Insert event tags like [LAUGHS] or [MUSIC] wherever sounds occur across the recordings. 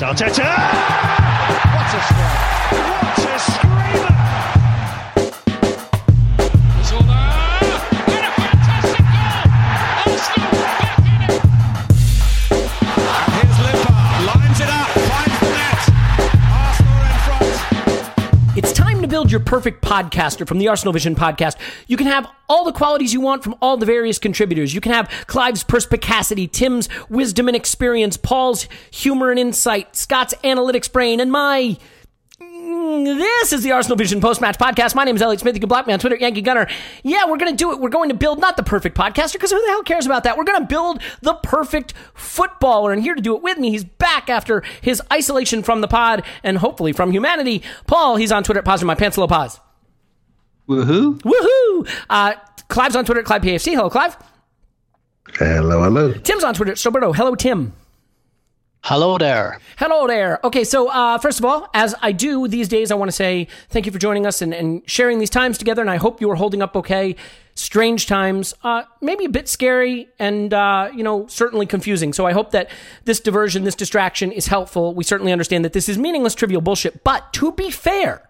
Arteta! What your perfect podcaster from the Arsenal Vision podcast. You can have all the qualities you want from all the various contributors. You can have Clive's perspicacity, Tim's wisdom and experience, Paul's humor and insight, Scott's analytics brain, and my. This is the Arsenal Vision post match podcast. My name is Elliot Smith. You can block me on Twitter, Yankee Gunner. Yeah, we're going to do it. We're going to build not the perfect podcaster because who the hell cares about that? We're going to build the perfect footballer. And here to do it with me, he's back after his isolation from the pod and hopefully from humanity. Paul, he's on Twitter at Pause My Pants, Little Pause. Woohoo! Woohoo! Uh, Clive's on Twitter at Clive PFC. Hello, Clive. Hello, hello. Tim's on Twitter at Stillberto. Hello, Tim. Hello there. Hello there. Okay, so uh, first of all, as I do these days, I want to say thank you for joining us and, and sharing these times together, and I hope you are holding up okay. Strange times, uh, maybe a bit scary and, uh, you know, certainly confusing. So I hope that this diversion, this distraction is helpful. We certainly understand that this is meaningless, trivial bullshit, but to be fair,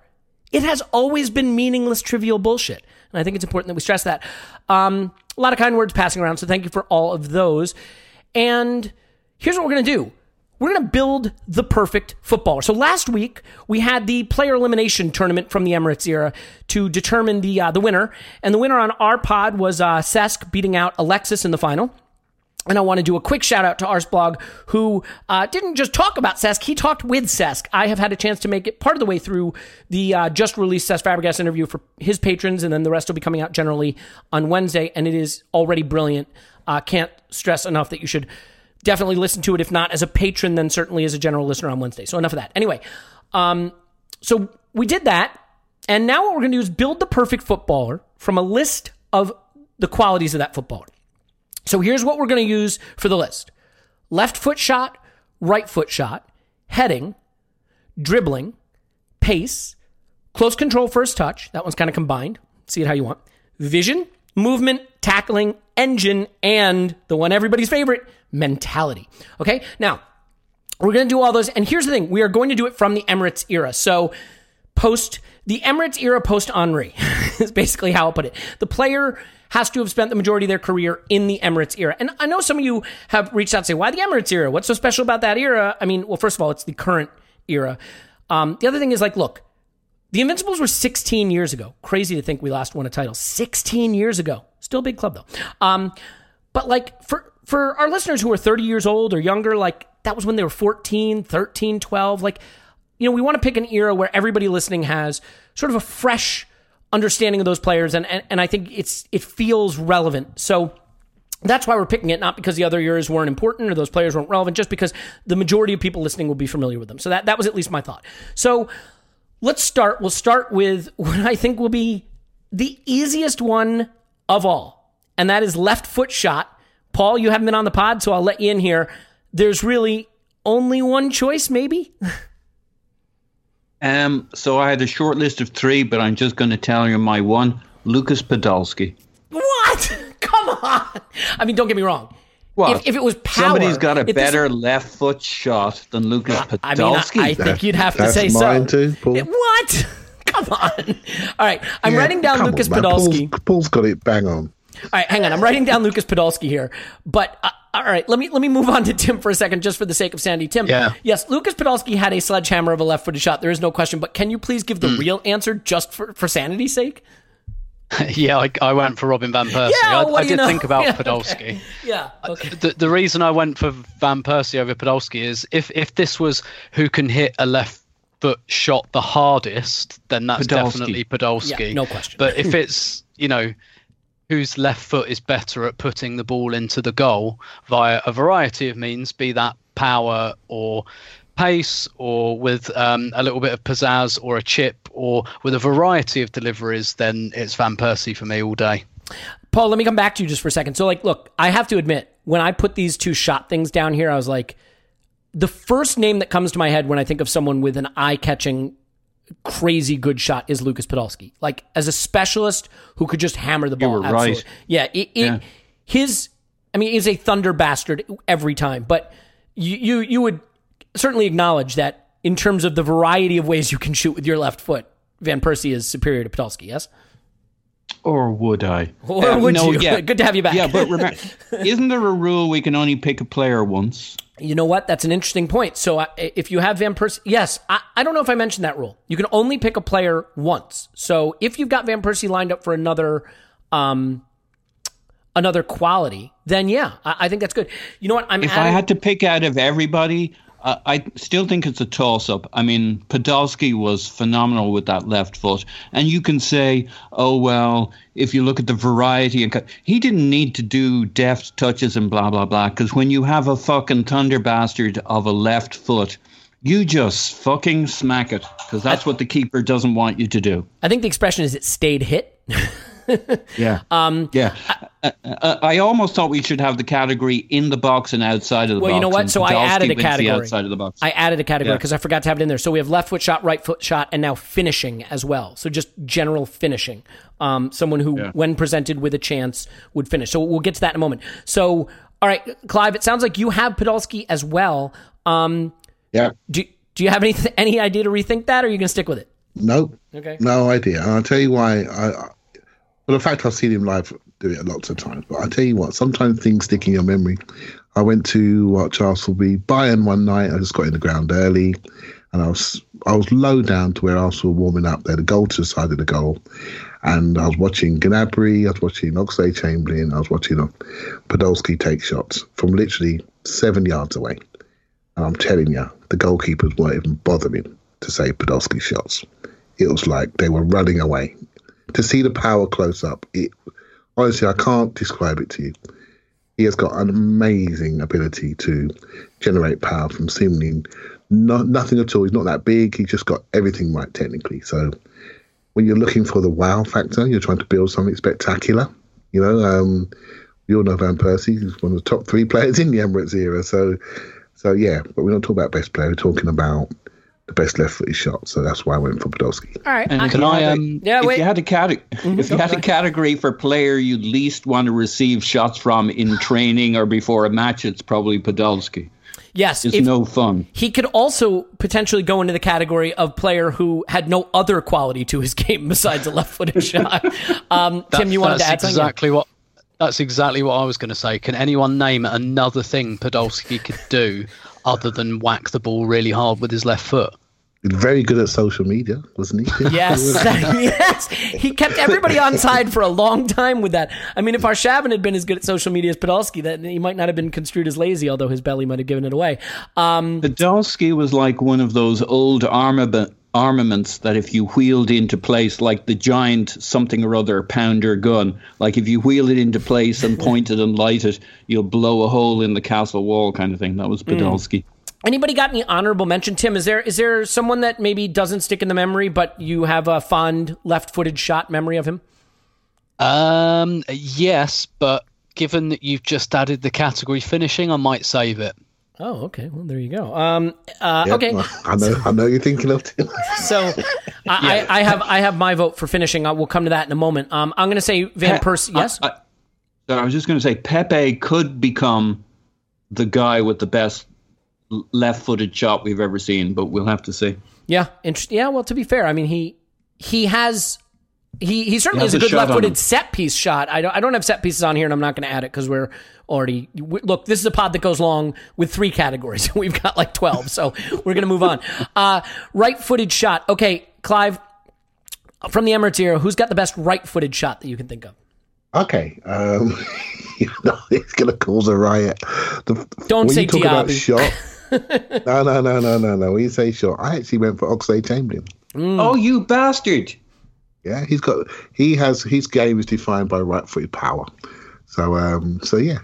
it has always been meaningless, trivial bullshit. And I think it's important that we stress that. Um, a lot of kind words passing around, so thank you for all of those. And here's what we're going to do. We're going to build the perfect footballer. So last week we had the player elimination tournament from the Emirates era to determine the uh, the winner, and the winner on our pod was uh, Cesc beating out Alexis in the final. And I want to do a quick shout out to Arsblog, who uh, didn't just talk about Cesc, he talked with Cesc. I have had a chance to make it part of the way through the uh, just released Cesc Fabregas interview for his patrons, and then the rest will be coming out generally on Wednesday, and it is already brilliant. Uh, can't stress enough that you should definitely listen to it, if not as a patron, then certainly as a general listener on Wednesday. So enough of that. Anyway, um, so we did that, and now what we're going to do is build the perfect footballer from a list of the qualities of that footballer. So here's what we're going to use for the list left foot shot, right foot shot, heading, dribbling, pace, close control first touch. That one's kind of combined. See it how you want. Vision, movement, tackling, engine, and the one everybody's favorite, mentality. Okay? Now, we're going to do all those. And here's the thing we are going to do it from the Emirates era. So, post the Emirates era post Henri [LAUGHS] is basically how I'll put it. The player has to have spent the majority of their career in the Emirates era. And I know some of you have reached out and say, why the Emirates era? What's so special about that era? I mean, well, first of all, it's the current era. Um, the other thing is like, look, the Invincibles were 16 years ago. Crazy to think we last won a title 16 years ago. Still a big club though. Um, but like for for our listeners who are 30 years old or younger, like that was when they were 14, 13, 12. Like, you know, we want to pick an era where everybody listening has sort of a fresh understanding of those players, and, and and I think it's it feels relevant. So that's why we're picking it, not because the other years weren't important or those players weren't relevant, just because the majority of people listening will be familiar with them. So that that was at least my thought. So let's start. We'll start with [LAUGHS] what I think will be the easiest one of all, and that is left foot shot. Paul, you haven't been on the pod, so I'll let you in here. There's really only one choice, maybe. [LAUGHS] Um, so I had a short list of three, but I'm just going to tell you my one: Lucas Podolski. What? [LAUGHS] Come on. I mean, don't get me wrong. What? If, if it was power, Somebody's got a if this- better left foot shot than Lucas Podolski. I mean, I, I think you'd have to That's say mine so. too, Paul. Yeah, What? [LAUGHS] Come on. All right, I'm Yeah, writing down come on, Lucas man. Podolski. Paul's, Paul's got it bang on. All right, hang on. I'm writing down Lucas Podolski here, but uh, all right, let me let me move on to Tim for a second, just for the sake of Sandy. Tim, Yeah. yes, Lucas Podolski had a sledgehammer of a left-footed shot. There is no question. But can you please give the real answer, just for for sanity's sake? [LAUGHS] yeah, I, I went for Robin van Persie. Yeah, I, what I do you did know? think about [LAUGHS] Yeah, Podolski. okay. Yeah. Okay. The, the reason I went for Van Persie over Podolski is if if this was who can hit a left foot shot the hardest, then that's Podolski. definitely Podolski. Yeah, no question. But if it's you know whose left foot is better at putting the ball into the goal via a variety of means, be that power or pace or with um, a little bit of pizzazz or a chip or with a variety of deliveries, then it's Van Persie for me all day. Paul, let me come back to you just for a second. So, like, look, I have to admit, when I put these two shot things down here, I was like, the first name that comes to my head when I think of someone with an eye catching, crazy good shot is Lucas Podolski. Like, as a specialist who could just hammer the ball. You were right. Yeah, it, it, Yeah. his, I mean, he's a thunder bastard every time, but you, you, you would certainly acknowledge that in terms of the variety of ways you can shoot with your left foot, Van Persie is superior to Podolski, yes? Or would I? Or Uh, would no, you? Yeah. [LAUGHS] Good to have you back. Yeah, but remember, [LAUGHS] isn't there a rule we can only pick a player once? You know what? That's an interesting point. So uh, if you have Van Persie, yes, I, I don't know if I mentioned that rule. You can only pick a player once. So if you've got Van Persie lined up for another, um, another quality, then yeah, I, I think that's good. You know what? I'm If adding, I had to pick out of everybody, I still think it's a toss up. I mean, Podolski was phenomenal with that left foot. And you can say, oh, well, if you look at the variety, and he didn't need to do deft touches and blah, blah, blah. Because when you have a fucking thunder bastard of a left foot, you just fucking smack it. Because that's what the keeper doesn't want you to do. I think the expression is it stayed hit. [LAUGHS] [LAUGHS] Yeah. Um, yeah. Uh, uh, I almost thought we should have the category in the box and outside of the Well, box. Well, you know what? and So I added a category. The outside of the box. I added a category Yeah. because I forgot to have it in there. So we have left foot shot, right foot shot, and now finishing as well. So just general finishing. Um, someone who, when presented with a chance, would finish. So we'll get to that in a moment. So, all right, Clive, it sounds like you have Podolski as well. Um, Yeah. do do you have any [LAUGHS] any idea to rethink that, or are you going to stick with it? Nope. Okay. No idea. And I'll tell you why. I, I, well, the fact I've seen him live do it lots of times. But I tell you what, sometimes things stick in your memory. I went to watch Arsenal be Bayern one night. I just got in the ground early, and I was I was low down to where Arsenal were warming up. They had a goal to the side of the goal, and I was watching Gnabry, I was watching Oxlade Chamberlain, I was watching Podolski take shots from literally seven yards away. And I'm telling you, the goalkeepers weren't even bothering to save Podolski shots. It was like they were running away. To see the power close up, it honestly I can't describe it to you. He has got an amazing ability to generate power from seemingly no, nothing at all. He's not that big. He's just got everything right technically. So when you're looking for the wow factor, you're trying to build something spectacular. You know, um, all know Van Persie. He's one of the top three players in the Emirates era. So, so yeah. But we're not talking about best player. We're talking about the best left-footed shot. So that's why I went for Podolski. All right. And I- if Can you I, had a- um, Yeah, if you had a category, if you had a category for player you'd least want to receive shots from in [SIGHS] training or before a match, it's probably Podolski. yes. It's no fun. he could also potentially go into the category of player who had no other quality to his [LAUGHS] game besides a left-footed [LAUGHS] shot. Um, Tim, you wanted to that's add something? exactly what that's exactly what I was going to say. Can anyone name another thing Podolski could do other than whack the ball really hard with his left foot? Very good at social media, wasn't he? [LAUGHS] Yes, [LAUGHS] [LAUGHS] yes. He kept everybody on side for a long time with that. I mean, if Arshavin had been as good at social media as Podolski, then he might not have been construed as lazy, although his belly might have given it away. Um, Podolski was like one of those old armament armaments that if you wheeled into place, like the giant something or other pounder gun, like if you wheel it into place and [LAUGHS] point it and light it, you'll blow a hole in the castle wall, kind of thing. That was Podolski. Anybody got any honorable mention, Tim? Is there is there someone that maybe doesn't stick in the memory, but you have a fond left-footed shot memory of him? Um, yes, but given that you've just added the category finishing, I might save it. Oh, okay. Well, there you go. Um, uh, Yep, okay. I know. I know you're thinking of Tim. [LAUGHS] So I, I, I have I have my vote for finishing. I will come to that in a moment. Um, I'm going to say Van Pe- Persie. Yes. I, I, I was just going to say Pepe could become the guy with the best left-footed shot we've ever seen, but we'll have to see. Yeah, interest, yeah. Well, to be fair, I mean he he has he he certainly He has has a a good left-footed set piece shot. I don't I don't have set pieces on here, and I'm not going to add it because we're already we, look. This is a pod that goes long with three categories. [LAUGHS] We've got like twelve, so we're going to move on. Uh, right-footed shot. Okay, Clive from the Emirates era. Who's got the best right-footed shot that you can think of? Okay. Um, [LAUGHS] you know, it's going to cause a riot. The, Don't say you talk about Diaby. shot. [LAUGHS] no, no, no, no, no, no. When you say shot, I actually went for Oxlade Chamberlain. Oh, you bastard! Yeah, he's got he has his game is defined by right footed power. So um so yeah.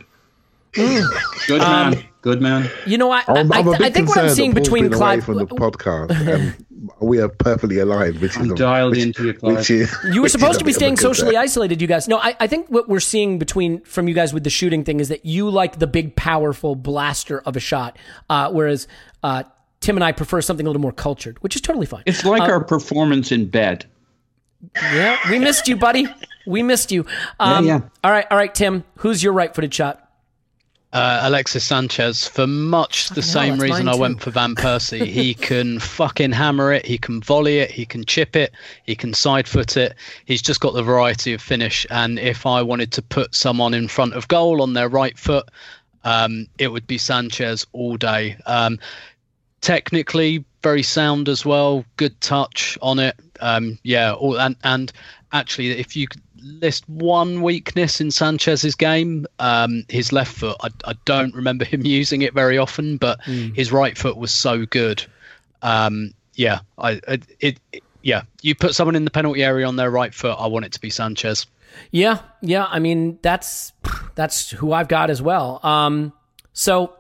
Good man. Good man. You know, I I'm, I, I'm a I, bit I think what I'm concerned seeing that Paul's between been away Clive. from the [LAUGHS] podcast and we are perfectly aligned, which I'm is dialed which, into you, Clive. which is You were supposed to be bit of a staying socially concern. isolated, you guys. No, I, I think what we're seeing between from you guys with the shooting thing is that you like the big, powerful blaster of a shot, uh, whereas uh, Tim and I prefer something a little more cultured, which is totally fine. It's like our performance in bed. Yeah, we missed you, buddy. We missed you. Um, yeah. All right, all right, Tim. Who's your right-footed shot? Uh, Alexis Sanchez, for much the hell, same that's reason I went for Van Persie. he [LAUGHS] can fucking hammer it, he can volley it, he can chip it, he can side foot it. He's just got the variety of finish. And if I wanted to put someone in front of goal on their right foot, um, it would be Sanchez all day. Um, technically, very sound as well, good touch on it. Um, yeah, all, and, and actually, if you could list one weakness in Sanchez's game, um, his left foot. I, I don't remember him [LAUGHS] using it very often, but his right foot was so good. Um, yeah, I it, it, it- yeah. You put someone in the penalty area on their right foot, I want it to be Sanchez. Yeah, yeah. I mean, that's that's who I've got as well. Um, so,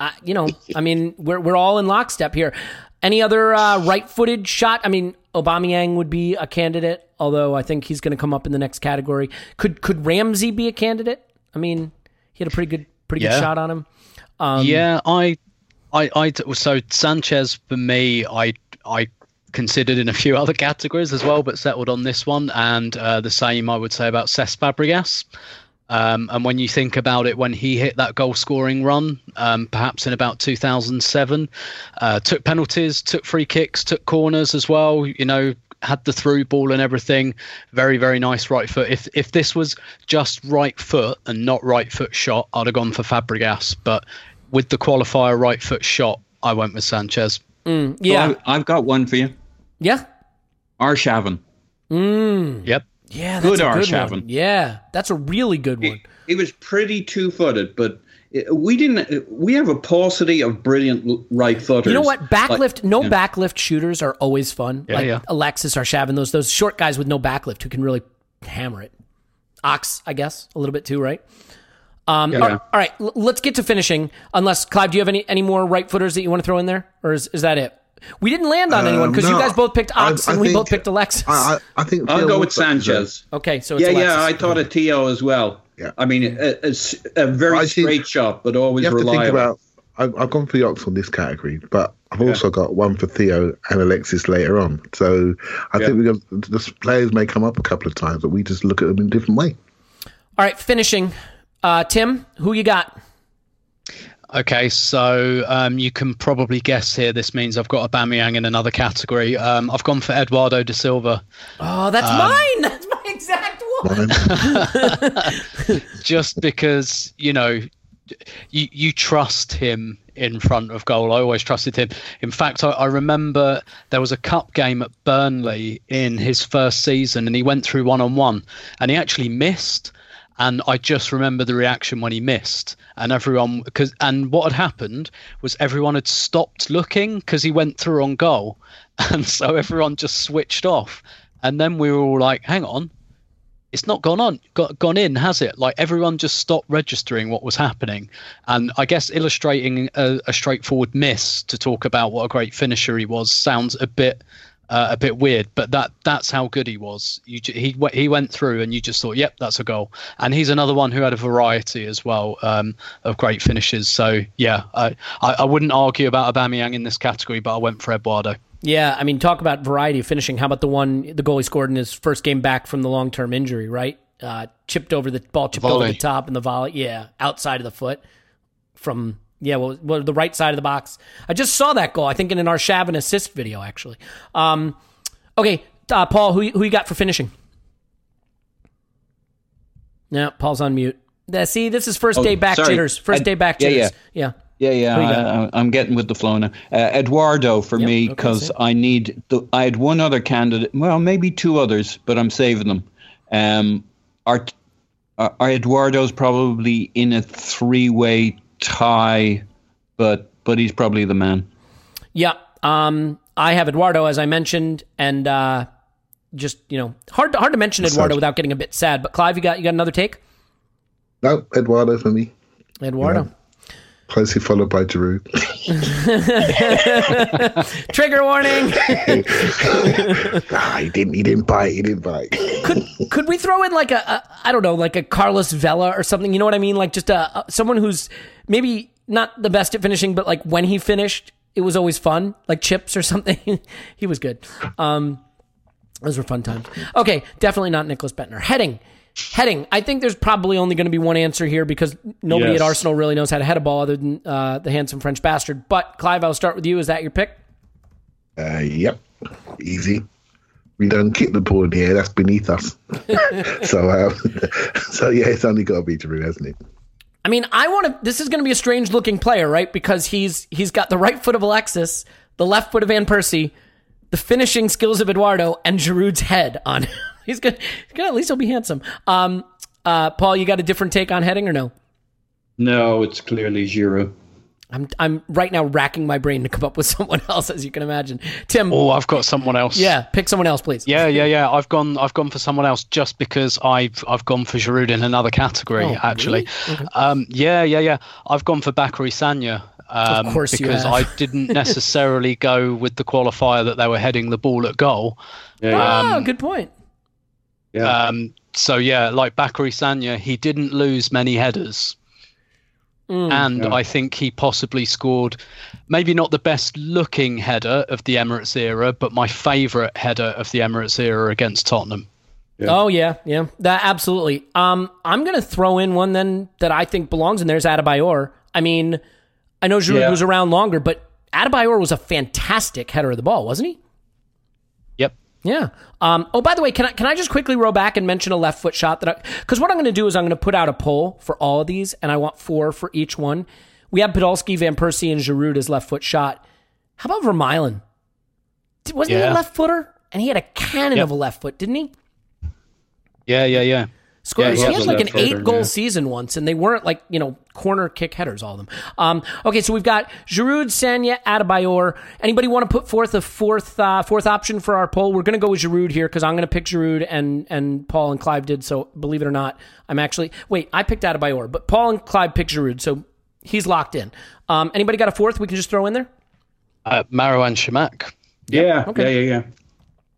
uh, you know, I mean, we're we're all in lockstep here. Any other uh, right-footed shot? I mean, Aubameyang would be a candidate, although I think he's going to come up in the next category. Could could Ramsey be a candidate? I mean, he had a pretty good pretty good shot on him. yeah, I, I, I. So Sanchez for me, I, I considered in a few other categories as well, but settled on this one. And uh, the same I would say about Cesc Fabregas. Um, and when you think about it, when he hit that goal scoring run, um, perhaps in about 2007, uh, took penalties, took free kicks, took corners as well, you know, had the through ball and everything. Very, very nice right foot. If if this was just right foot and not right foot shot, I'd have gone for Fabregas. But with the qualifier right foot shot, I went with Sanchez. Yeah, So I, I've got one for you. yeah, Arshavin. Yep. Yeah. That's Good a good one. Yeah, that's a really good one. It, he was pretty two-footed, but it- we didn't. We have a paucity of brilliant right footers. You know what? Backlift, Like- no yeah. backlift shooters are always fun. Yeah, like yeah. Alexis Arshavin, those those short guys with no backlift who can really hammer it. Ox, I guess, a little bit too, right? Um, all, Yeah. all right, l- let's get to finishing. Unless Clive, do you have any any more right footers that you want to throw in there, or is, is that it? We didn't land on anyone because Um, you guys both picked I- Ox I and we think- both picked Alexis. I, I, I think I'll go with Walcott Sanchez. okay, so it's Yeah, Alexis. yeah. I thought of Theo as well. Yeah. I mean, a, a s- a very I think- straight shot, but always You have reliable. to think about. I've, I've gone for the Ox on this category, but I've also got one for Theo and Alexis later on. So I Yeah. think we got the players may come up a couple of times, but we just look at them in a different way. All right, finishing. Uh, Tim, who you got? Okay, so um, you can probably guess here. This means I've got Aubameyang in another category. Um, I've gone for Eduardo da Silva. Oh, that's mine. [LAUGHS] That's my exact one. [LAUGHS] Just because you know you you trust him in front of goal. I always trusted him. In fact, I, I remember there was a cup game at Burnley in his first season, and he went through one on one, and he actually missed. and I just remember the reaction when he missed, and everyone because and what had happened was everyone had stopped looking because he went through on goal, [LAUGHS] and so everyone just switched off, and then we were all like, "Hang on, it's not gone on got, gone in has it? Like everyone just stopped registering what was happening. And i guess illustrating a, a straightforward miss to talk about what a great finisher he was sounds a bit uh, a bit weird but that that's how good he was you he he went through and you just thought yep that's a goal and he's another one who had a variety as well um, of great finishes so yeah I, I i wouldn't argue about Aubameyang in this category but i went for eduardo Yeah, I mean, talk about variety of finishing. How about the one the goalie scored in his first game back from the long term injury? Right, uh, chipped over the ball, chipped over the top, and the volley. Yeah, outside of the foot from yeah, well, well, the right side of the box. I just saw that goal. I think in an Arshavin assist video actually. Um, okay, uh, Paul, who who you got for finishing? No, Paul's on mute. Uh, see, this is first Oh, day back sorry. jitters. First I- day back yeah, jitters. Yeah. Yeah, yeah, you got? I, I'm getting with the flow now. Uh, Eduardo for Yep, me because same. I need. The, I had one other candidate. Well, maybe two others, but I'm saving them. Um, our, our, our Eduardo's probably in a three-way tie, but but he's probably the man. Yeah. Um, I have Eduardo, as I mentioned, and uh, just you know, hard to, hard to mention Eduardo Sad. without getting a bit sad. But Clive, you got you got another take? No, Eduardo for me. Eduardo. Closely followed by Giroud. [LAUGHS] Trigger warning. [LAUGHS] ah, he didn't. He didn't bite. He didn't bite. could could we throw in like a, a I don't know, like a Carlos Vela or something? You know what I mean? Like just a, a someone who's maybe not the best at finishing, but like when he finished, it was always fun, like chips or [LAUGHS] something. he was good. Um, those were fun times. Okay, definitely not Nicklas Bendtner. Heading. Heading. I think there's probably only going to be one answer here because nobody Yes. at Arsenal really knows how to head a ball other than uh, the handsome French bastard. But Clive, I'll start with you. Is that your pick? Uh, yep, easy. We don't kick the ball in the air. That's beneath us. [LAUGHS] so, um, [LAUGHS] so yeah, it's only got to be Giroud, hasn't it? I mean, I want to. This is going to be a strange looking player, right? Because he's he's got the right foot of Alexis, the left foot of Van Persie, the finishing skills of Eduardo, and Giroud's head on. Him. he's gonna, he's gonna at least he'll be handsome. Um, uh, Paul, you got a different take on heading or no? No, it's clearly Giroud. I'm I'm right now racking my brain to come up with [LAUGHS] someone else, as you can imagine. Tim, oh i've got someone else yeah, pick someone else, please. Yeah, yeah, yeah. I've gone. I've gone for someone else just because I've I've gone for Giroud in another category. Oh, actually, um, yeah, yeah, yeah. I've gone for Bacary Sagna. Um, Of course you because have. I [LAUGHS] didn't necessarily go with the qualifier that they were heading the ball at goal. Yeah. oh, good point. Yeah. Um, so yeah, like Bacary Sagna, he didn't lose many headers. Mm. And I think he possibly scored maybe not the best looking header of the Emirates era, but my favourite header of the Emirates era against Tottenham. Oh yeah, yeah, that absolutely. Um, I'm gonna throw in one then that I think belongs in there is Adebayor. I mean, I know Giroud Yeah. was around longer, but Adebayor was a fantastic header of the ball, wasn't he? Yeah. Um, oh, by the way, can I can I just quickly roll back and mention a left foot shot that I because what I'm going to do is I'm going to put out a poll for all of these, and I want four for each one. We have Podolski, Van Persie, and Giroud as left foot shot. How about Vermaelen? Wasn't he a left footer? And he had a cannon Yep. of a left foot, didn't he? Yeah, yeah, yeah. Scored, Yeah, he he had like an left footer, eight goal yeah. season once, and they weren't like, you know, corner kick headers, all of them. Um, okay, so we've got Giroud, Sagna, Adebayor. Anybody want to put forth a fourth uh, fourth option for our poll? We're going to go with Giroud here because I'm going to pick Giroud, and, and Paul and Clive did. So believe it or not, I'm actually. Wait, I picked Adebayor, but Paul and Clive picked Giroud, so he's locked in. Um, anybody got a fourth we can just throw in there? Uh, Marouane Chamakh. yeah, okay. yeah, yeah, yeah.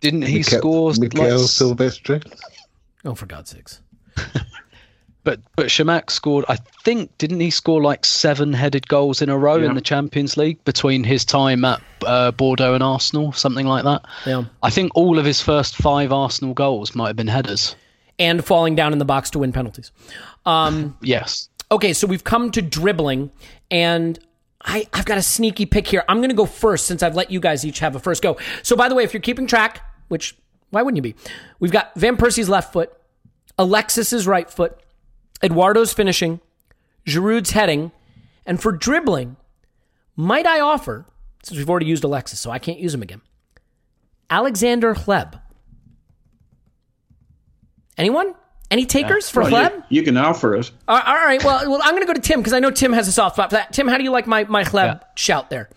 Didn't he Mikel- score Mikel like, Silvestre. Oh, for God's sakes. [LAUGHS] but but Chamakh scored I think didn't he score like seven headed goals in a row Yeah. in the Champions League between his time at uh, Bordeaux and Arsenal something like that. Yeah. I think all of his first 5 Arsenal goals might have been headers. And falling down in the box to win penalties. Um, [LAUGHS] Yes. Okay, so we've come to dribbling, and I, I've got a sneaky pick here. I'm going to go first since I've let you guys each have a first go. So, by the way, if you're keeping track, which why wouldn't you be? We've got Van Persie's left foot, Alexis's right foot, Eduardo's finishing, Giroud's heading, and for dribbling, might I offer, since we've already used Alexis, so I can't use him again, Alexander Hleb. Anyone? Any takers for Well, Hleb? you, you can offer it. Uh, all right. Well, well, I'm going to go to Tim because I know Tim has a soft spot for that. Tim, how do you like my my Hleb Yeah. shout there?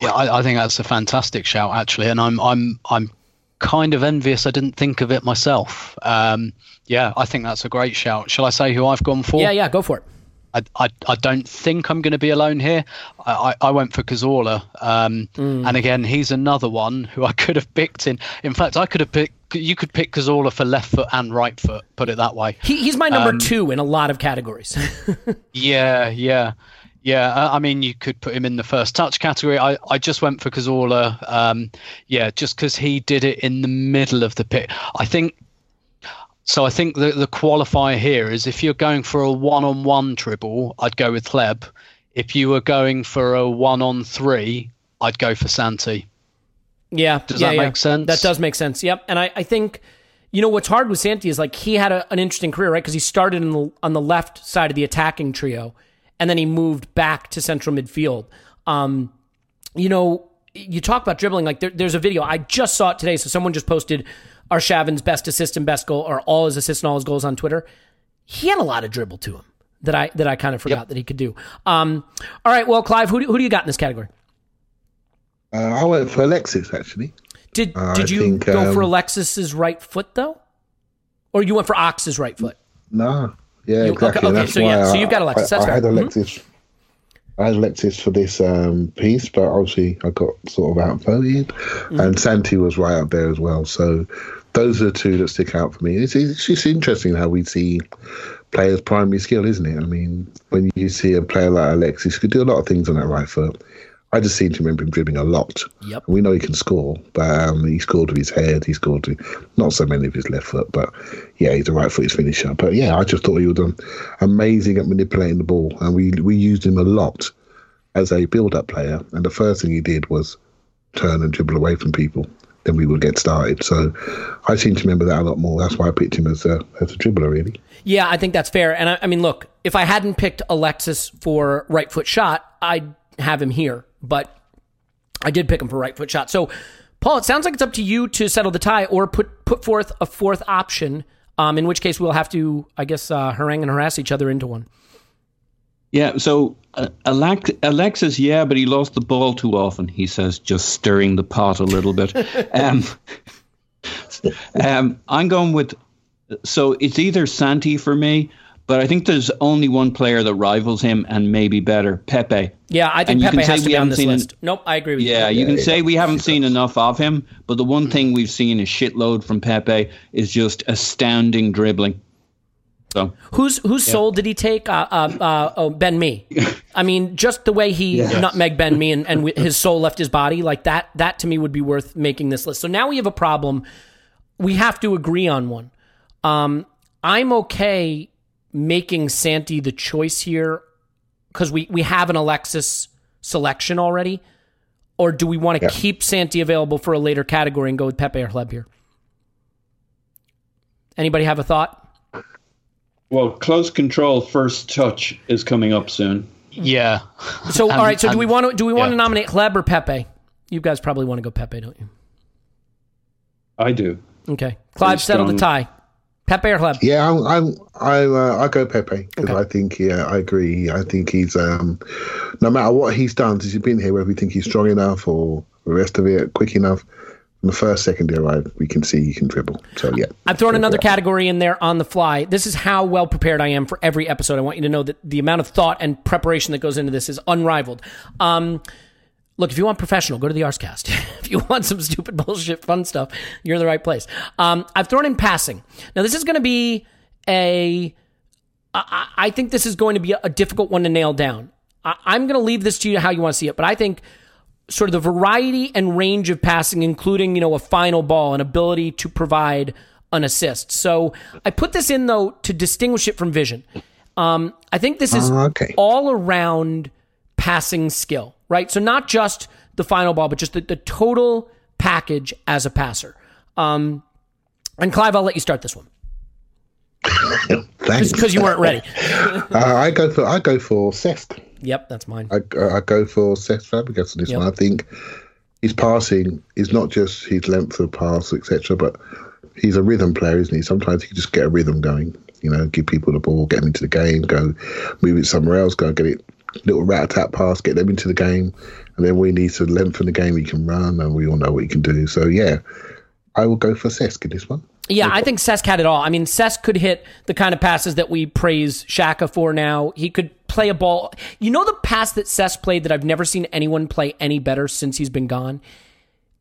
Yeah, I, I think that's a fantastic shout actually, and I'm I'm I'm kind of envious. I didn't think of it myself. Um, yeah, I think that's a great shout. Shall I say who I've gone for? Yeah, yeah, go for it. I, I, I don't think I'm going to be alone here. I, I, I went for Cazorla. Um, And again, he's another one who I [LAUGHS] could have picked in. In fact, I could have picked, you could pick Cazorla for left foot and right foot, put it that way. He, he's my number Um, two in a lot of categories. [LAUGHS] Yeah, yeah. Yeah, I mean, you could put him in the first touch category. I, I just went for Cazorla. Um, yeah, just because he did it in the middle of the pit. I think. So I think the the qualifier here is if you're going for a one-on-one dribble, I'd go with Hleb. If you were going for a one-on-three, I'd go for Santi. yeah, Does yeah, that yeah. make sense? That does make sense. Yep. And I, I think, you know, what's hard with Santi is like he had a, an interesting career, right? Because he started in the, on the left side of the attacking trio, and then he moved back to central midfield. Um, you know, you talk about dribbling. Like there, there's a video I just saw it today. So someone just posted Arshavin's best assist and best goal, or all his assists and all his goals on Twitter. He had a lot of dribble to him that I that I kind of forgot that he could do. Um, all right, well, Clive, who do, who do you got in this category? Uh, I went for Alexis actually. Did Uh, did I you think, go for um, Alexis's right foot though, or you went for Ox's right foot? No, yeah, You- okay, exactly. okay, That's so yeah, so you've got Alexis, I, I had right. Mhm. Alexis. I had Alexis for this um, piece, but obviously I got sort of outvoted, Mm-hmm. and Santi was right up there as well. So those are the two that stick out for me. It's, it's just interesting how we see players' primary skill, isn't it? I mean, when you see a player like Alexis, could do a lot of things on that right foot. I just seem to remember him dribbling a lot. Yep. We know he can score, but um, he scored with his head. He scored with not so many of his left foot, but yeah, he's a right footed finisher. But yeah, I just thought he was um, amazing at manipulating the ball, and we we used him a lot as a build up player. And the first thing he did was turn and dribble away from people. Then we would get started. So I seem to remember that a lot more. That's why I picked him as a as a dribbler, really. Yeah, I think that's fair. And I, I mean, look, if I hadn't picked Alexis for right foot shot, I'd have him here. But I did pick him for right foot shot. So, Paul, it sounds like it's up to you to settle the tie or put put forth a fourth option. Um, in which case we'll have to, I guess, uh, harangue and harass each other into one. Yeah, so uh, Alexis, yeah, but he lost the ball too often. He says, just stirring the pot a little bit. [LAUGHS] um, um, I'm going with, so it's either Santi for me, but I think there's only one player that rivals him and maybe better, Pepe. Yeah, I think And Pepe can say has to we be on haven't this seen an- list. nope, I agree with Yeah, you. Yeah, you can say we haven't seen enough of him, but the one thing we've seen a shitload from Pepe is just astounding dribbling. So Whose whose soul did he take? Uh, uh, uh, oh, Ben Mee. [LAUGHS] I mean, just the way he nutmeg Meg Ben Mee and, and his soul left his body, like that. That to me would be worth making this list. So now we have a problem. We have to agree on one. Um, I'm okay making Santi the choice here because we we have an Alexis selection already. Or do we want to keep Santi available for a later category and go with Pepe or Hleb here? Anybody have a thought? Well, close control first touch is coming up soon. Yeah. So, [LAUGHS] all right. So, do we want to do we want to yeah. nominate Hleb or Pepe? You guys probably want to go Pepe, don't you? I do. Okay, Clive, Pretty settle the tie. Pepe or Hleb? Yeah, I'm I'm I uh, I go Pepe because Okay. I think yeah I agree. I think he's um no matter what he's done since he's been here, whether we think he's strong enough or the rest of it quick enough. In the first second he arrived, we can see he can dribble. So yeah, I've thrown another it. category in there on the fly. This is how well prepared I am for every episode. I want you to know that the amount of thought and preparation that goes into this is unrivaled. Um, look, if you want professional, go to the Arscast. [LAUGHS] if you want some stupid [LAUGHS] bullshit fun stuff, you're in the right place. Um, I've thrown in passing. Now, this is going to be a. I, I think this is going to be a difficult one to nail down. I, I'm going to leave this to you how you want to see it, but I think sort of the variety and range of passing, including, you know, a final ball, an ability to provide an assist. So I put this in though to distinguish it from vision. Um, I think this is okay. all around passing skill, right? So not just the final ball, but just the, the total package as a passer. Um, and Clive, I'll let you start this one [LAUGHS] Thanks. because you weren't ready. [LAUGHS] uh, I go for I go for Cesc. Yep, that's mine. I, I go for Cesc Fabregas on this Yep. one. I think his passing is not just his length of pass, etc., but he's a rhythm player, isn't he? Sometimes he can just get a rhythm going. You know, give people the ball, get them into the game, go move it somewhere else, go get it little rat tat pass, get them into the game, and then we need to lengthen the game. He can run, and we all know what he can do. So yeah, I will go for Cesc in this one. Yeah, I think Cesc had it all. I mean, Cesc could hit the kind of passes that we praise Xhaka for now. He could play a ball. You know the pass that Cesc played that I've never seen anyone play any better since he's been gone?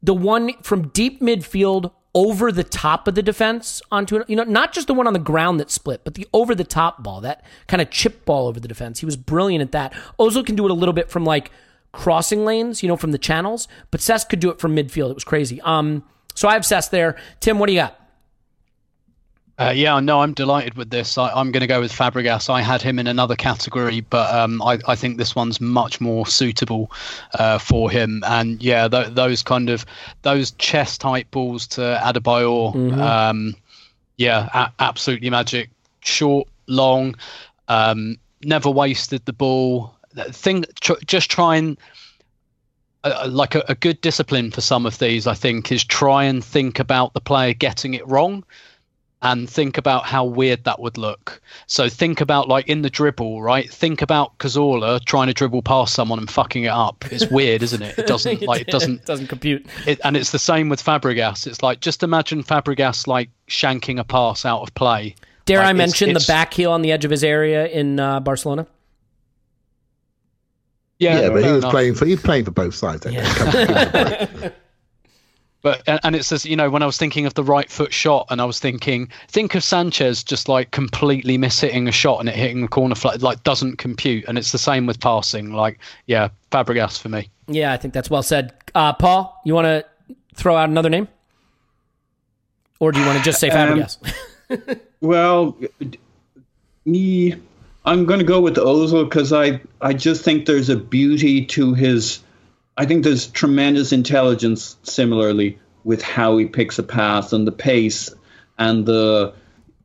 The one from deep midfield over the top of the defense onto you know not just the one on the ground that split but the over the top ball that kind of chip ball over the defense. He was brilliant at that. Ozil can do it a little bit from like crossing lanes you know from the channels but Cesc could do it from midfield. It was crazy. Um so I have Cesc there. Tim what do you got Uh, yeah, no, I'm delighted with this. I, I'm going to go with Fabregas. I had him in another category, but um, I, I think this one's much more suitable uh, for him. And yeah, th- those kind of those chest type balls to Adebayor, um, yeah, a- absolutely magic. Short, long, um, never wasted the ball. Thing, tr- just try and uh, like a, a good discipline for some of these, I think, is try and think about the player getting it wrong and think about how weird that would look. So think about like in the dribble, right? Think about Cazorla trying to dribble past someone and fucking it up. It's weird, isn't it? It doesn't [LAUGHS] like it doesn't doesn't compute it, and it's the same with Fabregas. It's like just imagine Fabregas like shanking a pass out of play. dare Like, I it's- mention the it's- back heel on the edge of his area in uh, Barcelona Yeah, Yeah, but he was enough. playing for he's playing for both sides. that [LAUGHS] But and, and it says, you know, when I was thinking of the right foot shot, and I was thinking, think of Sanchez just like completely miss hitting a shot and it hitting the corner flat, like doesn't compute. And it's the same with passing. Like, yeah, Fabregas for me. yeah I think that's well said uh, Paul you want to throw out another name or do you want to just say Um, Fabregas [LAUGHS] Well, me, I'm going to go with Ozil because I, I just think there's a beauty to his. I think there's tremendous intelligence similarly with how he picks a pass and the pace and the.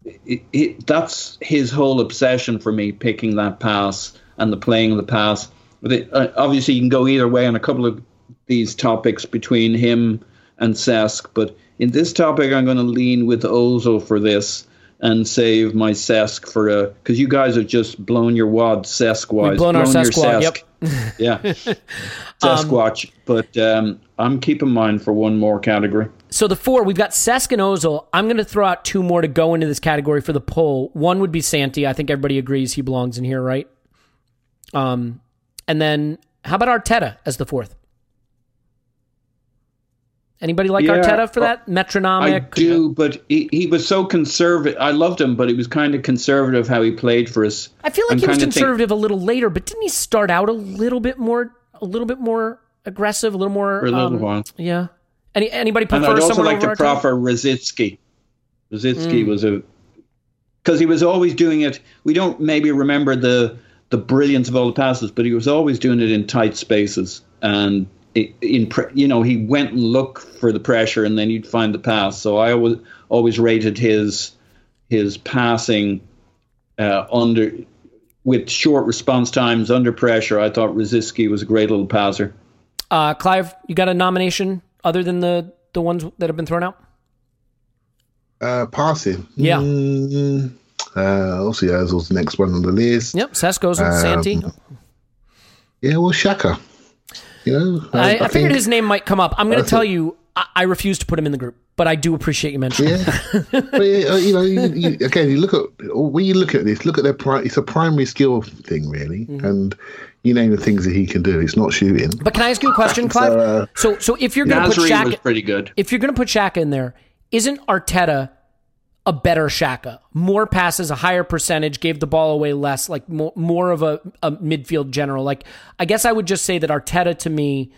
It, it, that's his whole obsession for me, picking that pass and the playing of the pass. But it, uh, obviously, you can go either way on a couple of these topics between him and Cesc. But in this topic, I'm going to lean with Ozil for this and save my Cesc for a because you guys have just blown your wad Cesc wise. We've blown our wad, yep. [LAUGHS] yeah, [LAUGHS] Sasquatch. but um, I'm keeping mine for one more category. So the four, we've got Cesc and Ozil. I'm going to throw out two more to go into this category for the poll. One would be Santi. I think everybody agrees he belongs in here, right? Um, and then how about Arteta as the fourth? Anybody like Yeah, Arteta for uh, that? Metronomic. I do, but he, he was so conservative. I loved him, but he was kind of conservative how he played for us. I feel like I'm he was kinda think- conservative a little later, but didn't he start out a little bit more, a little bit more aggressive, a little more? For a little um, while. Yeah. Any anybody And prefer I'd also someone like to proffer Rosicky. Rosicky Hmm. was a because he was always doing it. We don't maybe remember the the brilliance of all the passes, but he was always doing it in tight spaces and in you know he went and looked for the pressure and then he'd find the pass. So I always always rated his his passing uh, under with short response times under pressure. I thought Rosicky was a great little passer. Uh, Clive, you got a nomination other than the the ones that have been thrown out? Uh, passing. Yeah. Mm, uh, also, yeah, was the next one on the list. Yep, Cesc goes with Um, Santi. Yeah, well, Xhaka. You know, I, I, figured think- his name might come up. I'm going to tell think- you, I, I refuse to put him in the group, but I do appreciate you mentioning. him. Yeah, [LAUGHS] but uh, you know, you, you, again, you look at when you look at this, look at their pri- it's a primary skill thing, really, Mm-hmm. and you name the things that he can do. It's not shooting. But can I ask you a question, Clive? So, uh, so, so if you're going to put Nasri Shaq, pretty good. if you're going to put Xhaka in there, isn't Arteta a better Xhaka? More passes, a higher percentage, gave the ball away less, like more, more of a, a midfield general. Like, I guess I would just say that Arteta to me,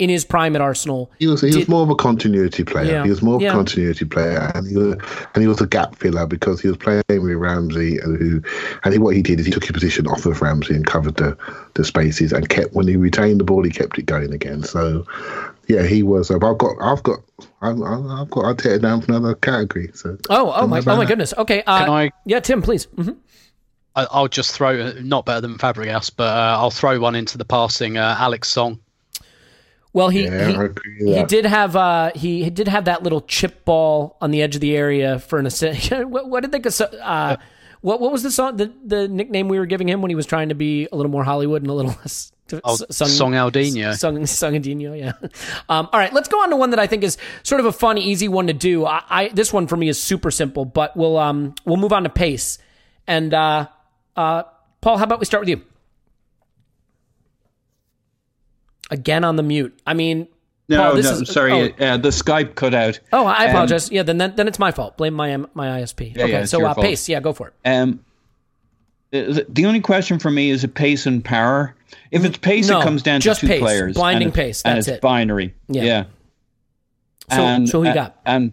in his prime at Arsenal, He was he was more of a continuity player. Yeah. He was more of Yeah. a continuity player, and he was and he was a gap filler because he was playing with Ramsey, and who and he, what he did is he took his position off of Ramsey and covered the the spaces and kept when he retained the ball, he kept it going again. So yeah, he was. Uh, I've got I've got I've, I've got I'll tear it down for another category. So Oh, oh my, oh my goodness. Okay, uh, Can I- Yeah, Tim, please. hmm I, I'll just throw not better than Fabregas, but uh, I'll throw one into the passing. Uh, Alex Song. Well, he Yeah, he, I agree with he that. did have uh he did have that little chip ball on the edge of the area for an assist. [LAUGHS] what, what did they call- uh what what was the song the the nickname we were giving him when he was trying to be a little more Hollywood and a little [LAUGHS] less Oh, Song Aldinho. Song Songadinho, yeah. [LAUGHS] Um, all right, let's go on to one that I think is sort of a fun, easy one to do. I, I this one for me is super simple, but we'll um we'll move on to pace. And uh uh Paul, how about we start with you? Again on the mute. I mean, No, Paul, this no, is- sorry, oh. uh, the Skype cut out. Oh, I Um, apologize. yeah, then, then then it's my fault. Blame my my ISP. Yeah, okay, yeah, so uh, pace. Yeah, go for it. Um, the only question for me is a pace and power. If it's pace, No, it comes down just to two pace. players. Blinding and pace, and that's it's it. binary. Yeah. Yeah. So so who you uh, got? And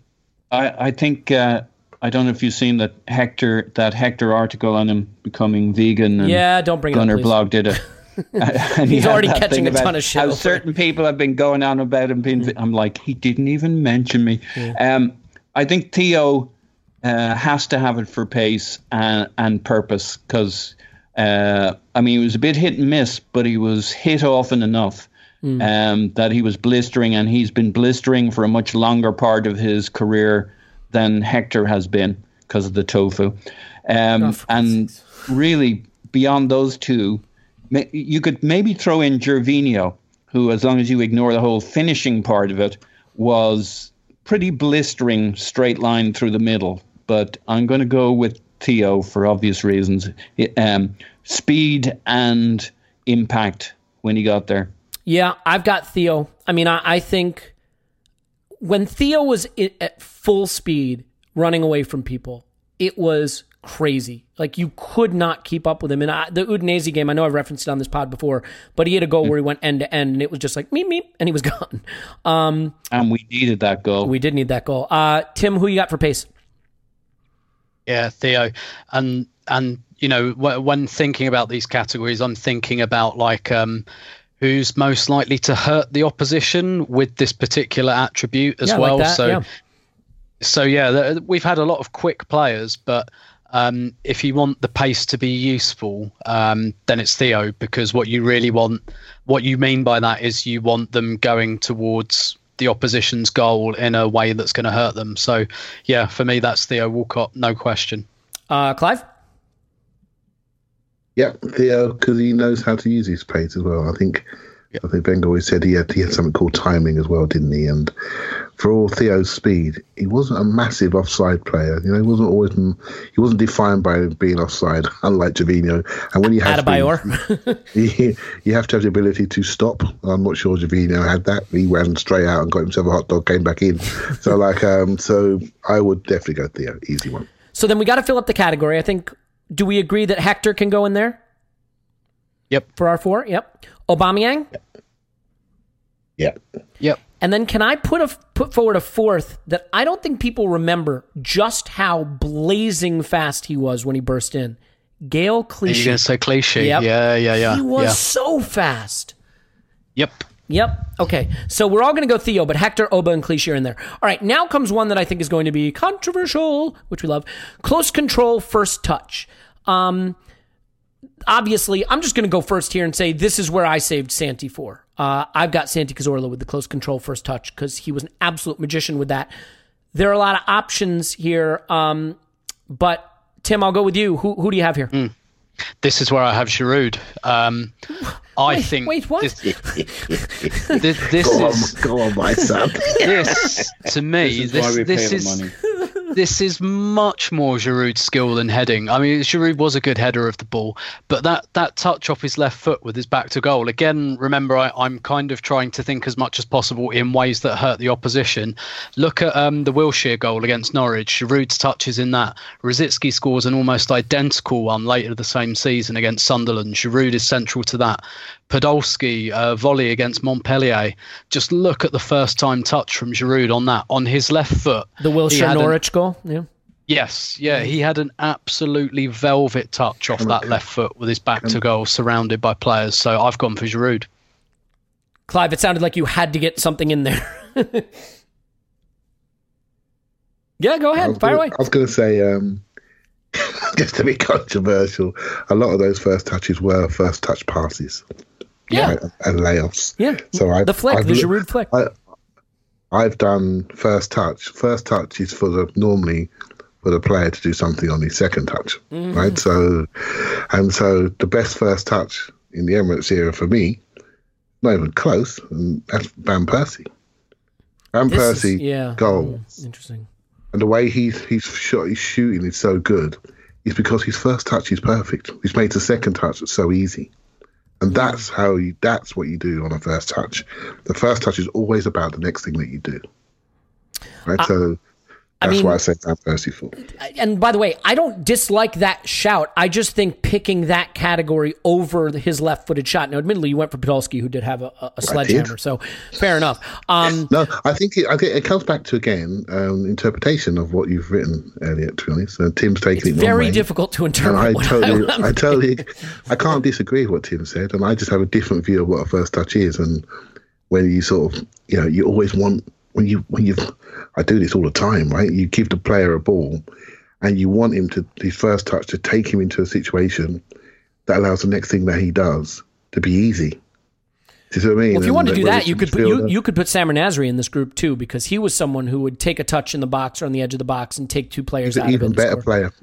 I I think uh, I don't know if you've seen that Hector that Hector article on him becoming vegan. And Yeah, don't bring it up, Gunner blog did it. [LAUGHS] And he He's already catching a ton of shit How over certain people have been going on about him being. I'm like, he didn't even mention me. Um, I think Theo uh, has to have it for pace and, and purpose because uh, I mean he was a bit hit and miss, but he was hit often enough um, that he was blistering, and he's been blistering for a much longer part of his career than Hector has been because of the tofu. Um, and really, beyond those two, you could maybe throw in Gervinho, who, as long as you ignore the whole finishing part of it, was pretty blistering straight line through the middle. But I'm going to go with Theo for obvious reasons. Um, speed and impact when he got there. Yeah, I've got Theo. I mean, I, I think when Theo was at full speed running away from people, it was crazy. Like you could not keep up with him. And I, the Udinese game, I know I've referenced it on this pod before, but he had a goal where he went end to end, and it was just like meep meep, and he was [LAUGHS] gone. Um, And we needed that goal. we did need that goal. Uh, Tim, who you got for pace? Yeah, Theo, and and you know wh- when thinking about these categories, I'm thinking about like um, who's most likely to hurt the opposition with this particular attribute as Yeah, I like well. that, so, yeah. so yeah, th- we've had a lot of quick players, but um, if you want the pace to be useful, um, then it's Theo because what you really want, what you mean by that is you want them going towards the opposition's goal in a way that's going to hurt them. So, yeah, for me, that's Theo Walcott, no question. Uh, Clive. Yeah, Theo, because he knows how to use his pace as well. I think I think Wenger always said he had he had something called timing as well, didn't he? And for all Theo's speed, he wasn't a massive offside player. You know, he wasn't always he wasn't defined by being offside, [LAUGHS] unlike Gervinho. And when you have Adebayor. [LAUGHS] you, you have to have the ability to stop. I'm not sure Gervinho had that. He ran straight out and got himself a hot dog, came back in. So [LAUGHS] like, um, so I would definitely go Theo, easy one. So then we got to fill up the category. I think. Do we agree that Hector can go in there Yep. for our four? Yep. Aubameyang. Yeah. Yep. Yep. And then can I put a put forward a fourth that I don't think people remember just how blazing fast he was when he burst in. Gael Are you Clichy. going to say Clichy? Yep. Yeah, yeah, yeah. He was yeah. so fast. Yep. Yep. Okay. So we're all going to go Theo, but Hector, Oba, and Clichy are in there. All right. Now comes one that I think is going to be controversial, which we love. Close control, first touch. Um, obviously, I'm just going to go first here and say this is where I saved Santi for. Uh, I've got Santi Cazorla with the close control, first touch because he was an absolute magician with that. There are a lot of options here, um, but Tim, I'll go with you. Who who do you have here? This is where I have Giroud. Um, [LAUGHS] I Wait, think. wait, what? This, [LAUGHS] this, this Go is on, go on, my son. [LAUGHS] this to me. This is why we this pay is the money. This is much more Giroud's skill than heading. I mean, Giroud was a good header of the ball, but that that touch off his left foot with his back to goal. Again, remember, I, I'm kind of trying to think as much as possible in ways that hurt the opposition. Look at um, the Wilshere goal against Norwich. Giroud's touches in that. Rosicky scores an almost identical one later the same season against Sunderland. Giroud is central to that. Podolski uh, volley against Montpellier. Just look at the first time touch from Giroud on that on his left foot. The Wilshere had an- Norwich goal. Yeah. Yes, yeah, he had an absolutely velvet touch off that left foot with his back to goal, surrounded by players. So I've gone for Giroud. Clive, it sounded like you had to get something in there. [LAUGHS] yeah, go ahead. Fire gonna, away. I was going to say, um, [LAUGHS] just to be controversial, a lot of those first touches were first touch passes. Yeah. and, and layoffs. Yeah. So I the flick, I've the Giroud flick. I, I've done first touch. First touch is for the normally for the player to do something on his second touch, Mm-hmm. right? So, and so the best first touch in the Emirates era for me, not even close, and that's Van Persie. Van This is- Persie yeah. goal Mm, Interesting. and the way he's he's shot, his shooting is so good, is because his first touch is perfect. He's made the second touch so easy. And that's how you. That's what you do on a first touch. The first touch is always about the next thing that you do. Right, uh, so I that's mean- why I say Van Persie for. And by the way, I don't dislike that shout. I just think picking that category over his left-footed shot. Now, admittedly, you went for Podolski, who did have a, a- sledgehammer, so fair enough. Um, No, I think it, I think it comes back to again um, interpretation of what you've written, Elliot. To be honest, uh, Tim's taking it very way. difficult to And interpret. I totally, I'm- I totally, I can't disagree with what Tim said, and I just have a different view of what a first touch is. And when you sort of, you know, you always want when you when you, I do this all the time, right? You give the player a ball, and you want him to his first touch to take him into a situation that allows the next thing that he does to be easy. Do you see what I mean? Well, if you want to do that, you could put, you, you could put Sam Nasri in this group too, because he was someone who would take a touch in the box or on the edge of the box and take two players He's out an even better player.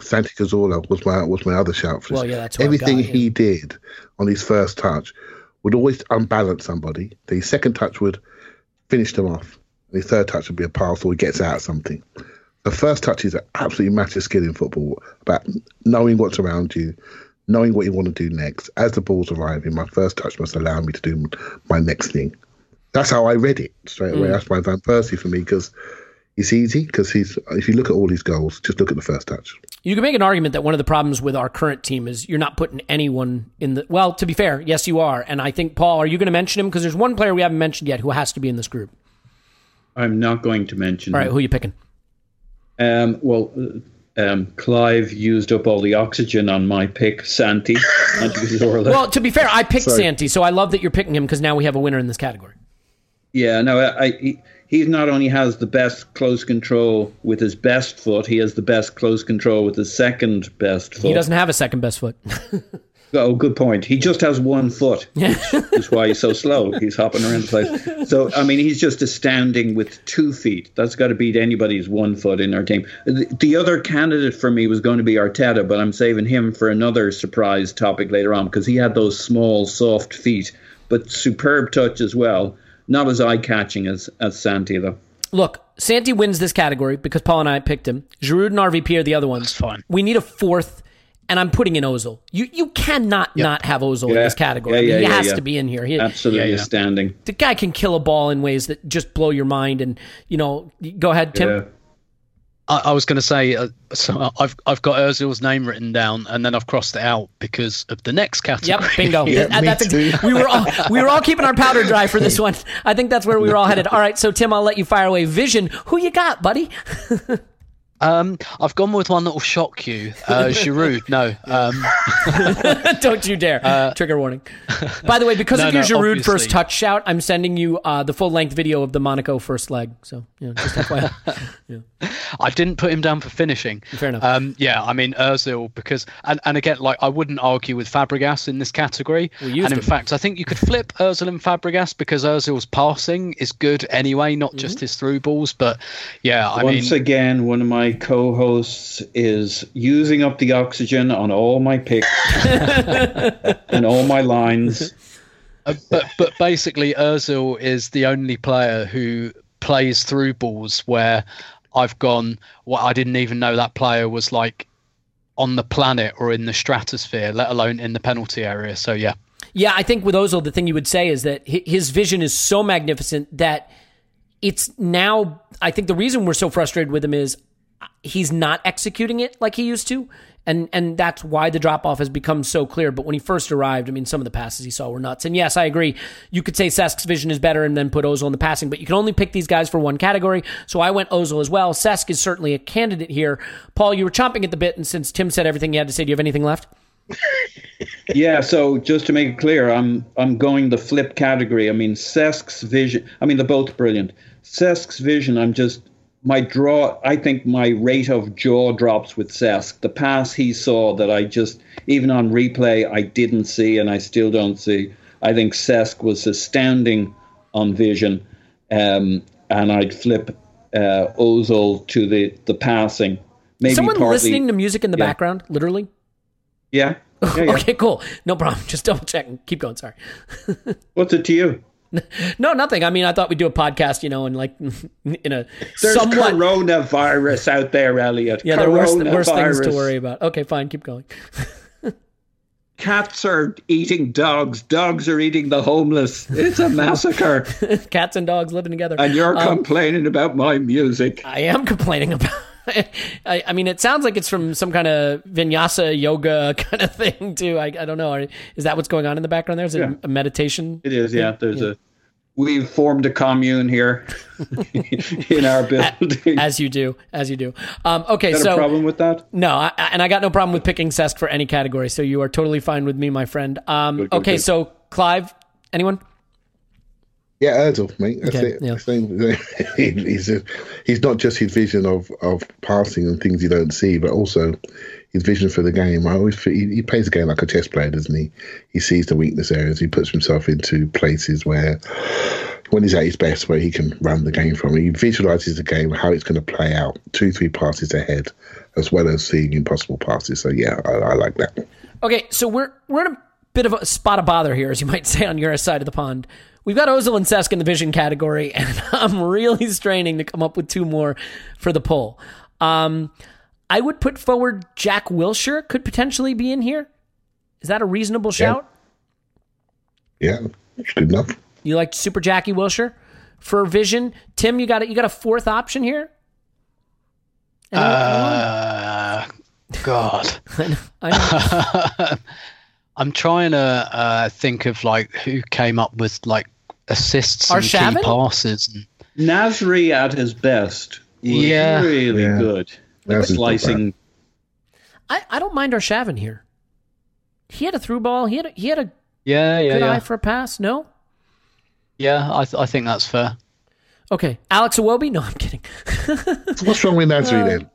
Santi Cazorla was my was my other shout for this. Well, yeah, that's Everything got, yeah. he did on his first touch would always unbalance somebody. The second touch would finish them off. His third touch would be a pass or he gets out something. The first touch is an absolutely massive skill in football about knowing what's around you, knowing what you want to do next. As the ball's arriving, my first touch must allow me to do my next thing. That's how I read it straight Mm. away. That's my Van Persie for me because it's easy. Because he's if you look at all his goals, just look at the first touch. You can make an argument that one of the problems with our current team is you're not putting anyone in the. Well, to be fair, yes, you are. And I think, Paul, are you going to mention him? Because there's one player we haven't mentioned yet who has to be in this group. I'm not going to mention. All right, who are you picking? Um, well, um, Clive used up all the oxygen on my pick, Santi. [LAUGHS] Well, to be fair, I picked Sorry. Santi, so I love that you're picking him because now we have a winner in this category. yeah, no, I, I, he, he not only has the best close control with his best foot, he has the best close control with his second best foot. He doesn't have a second best foot. [LAUGHS] Oh, good point. He just has one foot, [LAUGHS] which is why he's so slow. He's hopping around the place. So, I mean, he's just astounding with two feet. That's got to beat anybody's one foot in our team. The, the other candidate for me was going to be Arteta, but I'm saving him for another surprise topic later on because he had those small, soft feet, but superb touch as well. Not as eye catching as, as Santi, though. Look, Santi wins this category because Paul and I picked him. Giroud and RVP are the other ones. That's fine. We need a fourth, and I'm putting in Ozil. You you cannot not have Ozil in this category. Yeah, I mean, he yeah, has yeah. to be in here. He, Absolutely Yeah, yeah. astounding. the guy can kill a ball in ways that just blow your mind. And you know, go ahead, Tim. Yeah. I, I was going to say, uh, so I've I've got Özil's name written down, and then I've crossed it out because of the next category. Yep, bingo. [LAUGHS] Yeah, me that's too. we were all we were all keeping our powder dry for this [LAUGHS] one. I think that's where we were all headed. All right, so Tim, I'll let you fire away. Vision, who you got, buddy? [LAUGHS] Um, I've gone with one that will shock you. Uh, [LAUGHS] Giroud. No. Um, [LAUGHS] Don't you dare! Uh, Trigger warning. By the way, because [LAUGHS] No, of your no, Giroud first touch shout, I'm sending you uh, the full length video of the Monaco first leg. So, you know, just FYI. [LAUGHS] I didn't put him down for finishing. Fair enough. Um, yeah, I mean Özil because and, and again like I wouldn't argue with Fabregas in this category. We used and in him. fact, I think you could flip [LAUGHS] Özil and Fabregas because Özil's passing is good anyway, not just Mm-hmm. his through balls. But yeah, I Once mean again, one of my co-hosts is using up the oxygen on all my picks [LAUGHS] and all my lines. Uh, but but basically, Özil is the only player who plays through balls where I've gone. Well, I didn't even know that player was like on the planet or in the stratosphere, let alone in the penalty area. So yeah, Yeah, I think with Ozil, the thing you would say is that his vision is so magnificent that it's now. I think the reason we're so frustrated with him is uh, he's not executing it like he used to, and and that's why the drop off has become so clear. But when he first arrived, I mean, some of the passes he saw were nuts. And yes, I agree. You could say Cesc's vision is better and then put Ozil in the passing, but you can only pick these guys for one category. So I went Ozil as well. Cesc is certainly a candidate here. Paul, you were chomping at the bit, and since Tim said everything he had to say, do you have anything left? [LAUGHS] Yeah, so just to make it clear, I'm I'm going the flip category. I mean, Cesc's vision. I mean, they're both brilliant. Cesc's vision. I'm just my draw. I think my rate of jaw drops with Cesc. The pass he saw that I just even on replay I didn't see and I still don't see I think Cesc was astounding on vision, um, and I'd flip uh, Ozil to the the passing. Maybe Someone partly, listening to music in the yeah. background, literally. Yeah. [LAUGHS] yeah, yeah. okay, cool. No problem. [LAUGHS] Just double checking. Keep going. Sorry. [LAUGHS] What's it to you? No, nothing. I mean, I thought we'd do a podcast, you know, and like [LAUGHS] in a There's somewhat. coronavirus out there, Elliot. yeah, there are worse, worse things to worry about. Okay, fine. Keep going. [LAUGHS] Cats are eating dogs. Dogs are eating the homeless. It's a massacre. [LAUGHS] Cats and dogs living together. and you're Um, complaining about my music. I am complaining about. [LAUGHS] I, I mean, it sounds like it's from some kind of vinyasa yoga [LAUGHS] kind of thing too. I, I don't know. Is that what's going on in the background? There is it Yeah. a meditation. It is, yeah. There's a. We've formed a commune here [LAUGHS] in our building. As you do, as you do. Um, okay, so problem with that? no, I, and I got no problem with picking Cesc for any category. So you are totally fine with me, my friend. Um, Good, good, okay, good. so Clive, anyone? Yeah, Ozil, mate. That's Okay, it. yeah. Same- [LAUGHS] he's a, he's not just his vision of, of passing and things you don't see, but also his vision for the game. I always feel, he, he plays the game like a chess player, doesn't he? He sees the weakness areas. He puts himself into places where, when he's at his best, where he can run the game from. He visualizes the game, how it's going to play out, two, three passes ahead, as well as seeing impossible passes. So yeah, I, I like that. Okay, so we're we're in a bit of a spot of bother here, as you might [LAUGHS] say on your side of the pond. We've got Ozil and Cesc in the vision category, [LAUGHS] and I'm really straining to come up with two more for the poll. Um, I would put forward Jack Wilshere could potentially be in here. Is that a reasonable shout? Yeah, it's good enough. You like Super Jackie Wilshere for vision? Tim, you got it. You got a fourth option here. Anyone- Uh, God. [LAUGHS] I know. [LAUGHS] I'm trying to uh, think of like who came up with like assists and key passes. And, Nasri at his best was Yeah. really Yeah. good. Nasri's not Slicing. I, I don't mind our Arshavin here. He had a through ball. He had a, he had a yeah, yeah, good yeah. eye for a pass. No. yeah, I, th- I think that's fair. Okay, Alex Iwobi. No, I'm kidding. [LAUGHS] What's wrong with Nasri Uh, then?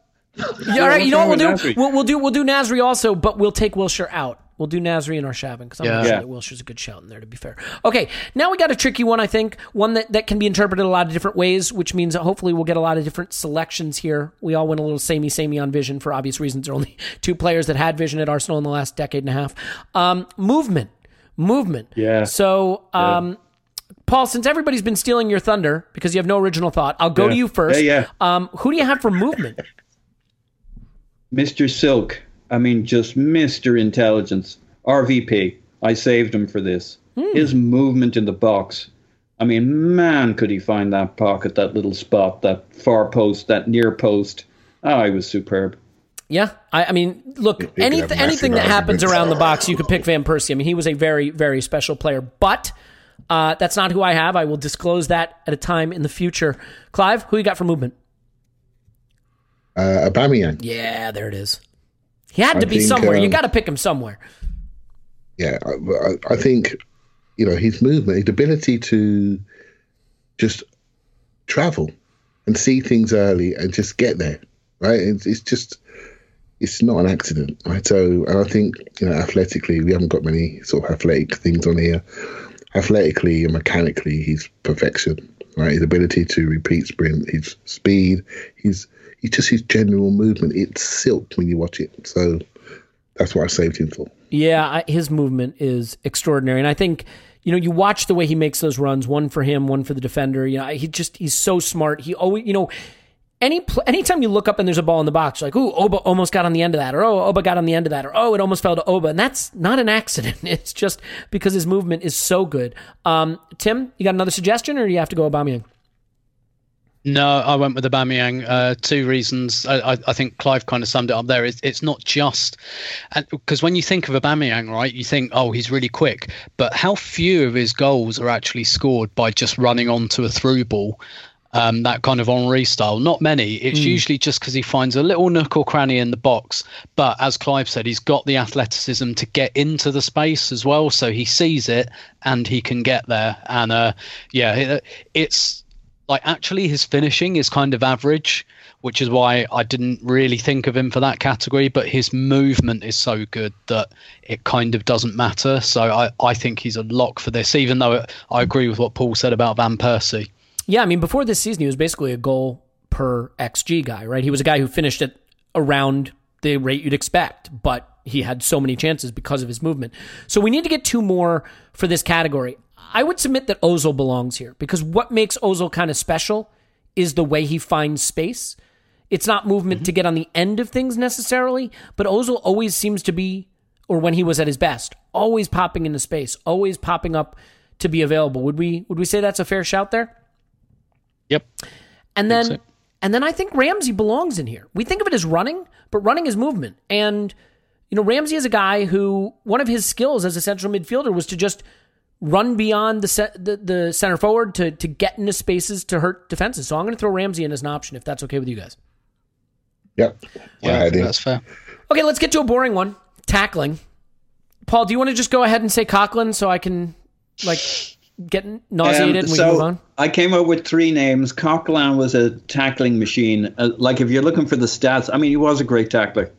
Yeah, all right, you know what we'll do? Nasri? We'll, we'll do we'll do Nasri also, but we'll take Wilshere out. We'll do Nasri and Arshavin because I'm not sure Yeah. that Wilshere's a good shout in there. To be fair, okay. Now we got a tricky one. I think one that, that can be interpreted a lot of different ways, which means that hopefully we'll get a lot of different selections here. We all went a little samey samey on vision for obvious reasons. There are only [LAUGHS] two players that had vision at Arsenal in the last decade and a half. Um, movement, movement. Yeah. So. Um, Paul, since everybody's been stealing your thunder because you have no original thought, I'll go Yeah. to you first. Yeah, Um, who do you have for movement? [LAUGHS] Mr. Silk. I mean, just Mr. Intelligence. RVP. I saved him for this. Hmm. His movement in the box. I mean, man, could he find that pocket, that little spot, that far post, that near post. Oh, he was superb. Yeah, I, I mean, look, could any, anything that happens around the box, you could pick Van Persie. I mean, he was a very, very special player, but uh, that's not who I have. I will disclose that at a time in the future. Clive, who you got for movement? Uh, Aubameyang. Yeah, there it is. He had I to be think, somewhere. you um, got to pick him somewhere. yeah, I, I- I think you know his movement, his ability to just travel and see things early and just get there, right? It's, it's just it's not an accident, right? So, and I think you know athletically, we haven't got many sort of athletic things on here. Athletically and mechanically, he's perfection, right? His ability to repeat sprint, his speed, his he's just his general movement. It's silk when you watch it. So that's what I saved him for. Yeah, I, his movement is extraordinary, and I think you know you watch the way he makes those runs. One for him, one for the defender. You know, he just he's so smart. He always, you know. Any anytime you look up and there's a ball in the box, like, "Ooh, Oba almost got on the end of that," or "Oh, Oba got on the end of that," or "Oh, it almost fell to Oba," and that's not an accident. [LAUGHS] It's just because his movement is so good. Um, Tim, you got another suggestion, or do you have to go Aubameyang? No, I went with Aubameyang. Uh, two reasons. I, I, I think Clive kind of summed it up there. It's, it's not just because when you think of Aubameyang, right, you think, oh, he's really quick. But how few of his goals are actually scored by just running onto a through ball? Um, that kind of Henry style. Not many. It's usually just because he finds a little nook or cranny in the box. But as Clive said, he's got the athleticism to get into the space as well. So he sees it and he can get there. And uh, yeah, it, it's like actually his finishing is kind of average which is why I didn't really think of him for that category. But his movement is so good that it kind of doesn't matter. So I, I think he's a lock for this, even though I agree with what Paul said about Van Persie. Yeah, I mean, before this season, he was basically a goal per XG guy, right? He was a guy who finished at around the rate you'd expect, but he had so many chances because of his movement. So we need to get two more for this category. I would submit that Ozil belongs here because what makes Ozil kind of special is the way he finds space. It's not movement mm-hmm. to get on the end of things necessarily, but Ozil always seems to be, or when he was at his best, always popping into space, always popping up to be available. Would we would we say that's a fair shout there? Yep. And then so. and then I think Ramsey belongs in here. We think of it as running, but running is movement. And you know, Ramsey is a guy who one of his skills as a central midfielder was to just run beyond the, set, the, the center forward to to get into spaces to hurt defenses. So I'm going to throw Ramsey in as an option if that's okay with you guys. Yep. Yeah, yeah that's fair. Okay, let's get to a boring one. Tackling. Paul, do you want to just go ahead and say Coquelin so I can like get nauseated um, and we so move on? I came up with three names. Coquelin was a tackling machine. Uh, like if you're looking for the stats, I mean, he was a great tackler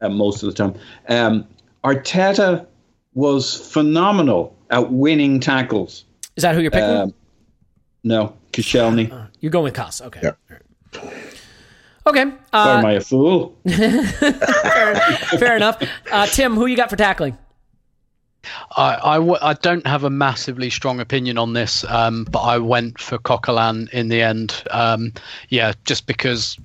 uh, most of the time. Um, Arteta was phenomenal at winning tackles. Is that who you're picking? Um, no, Koscielny. Uh, you're going with Kos. Okay. Yeah. Okay. Uh, am I a fool? [LAUGHS] fair, fair, enough. Uh, Tim, who you got for tackling? I, I, w- I don't have a massively strong opinion on this, um, but I went for Coquelin in the end. Um, yeah, just because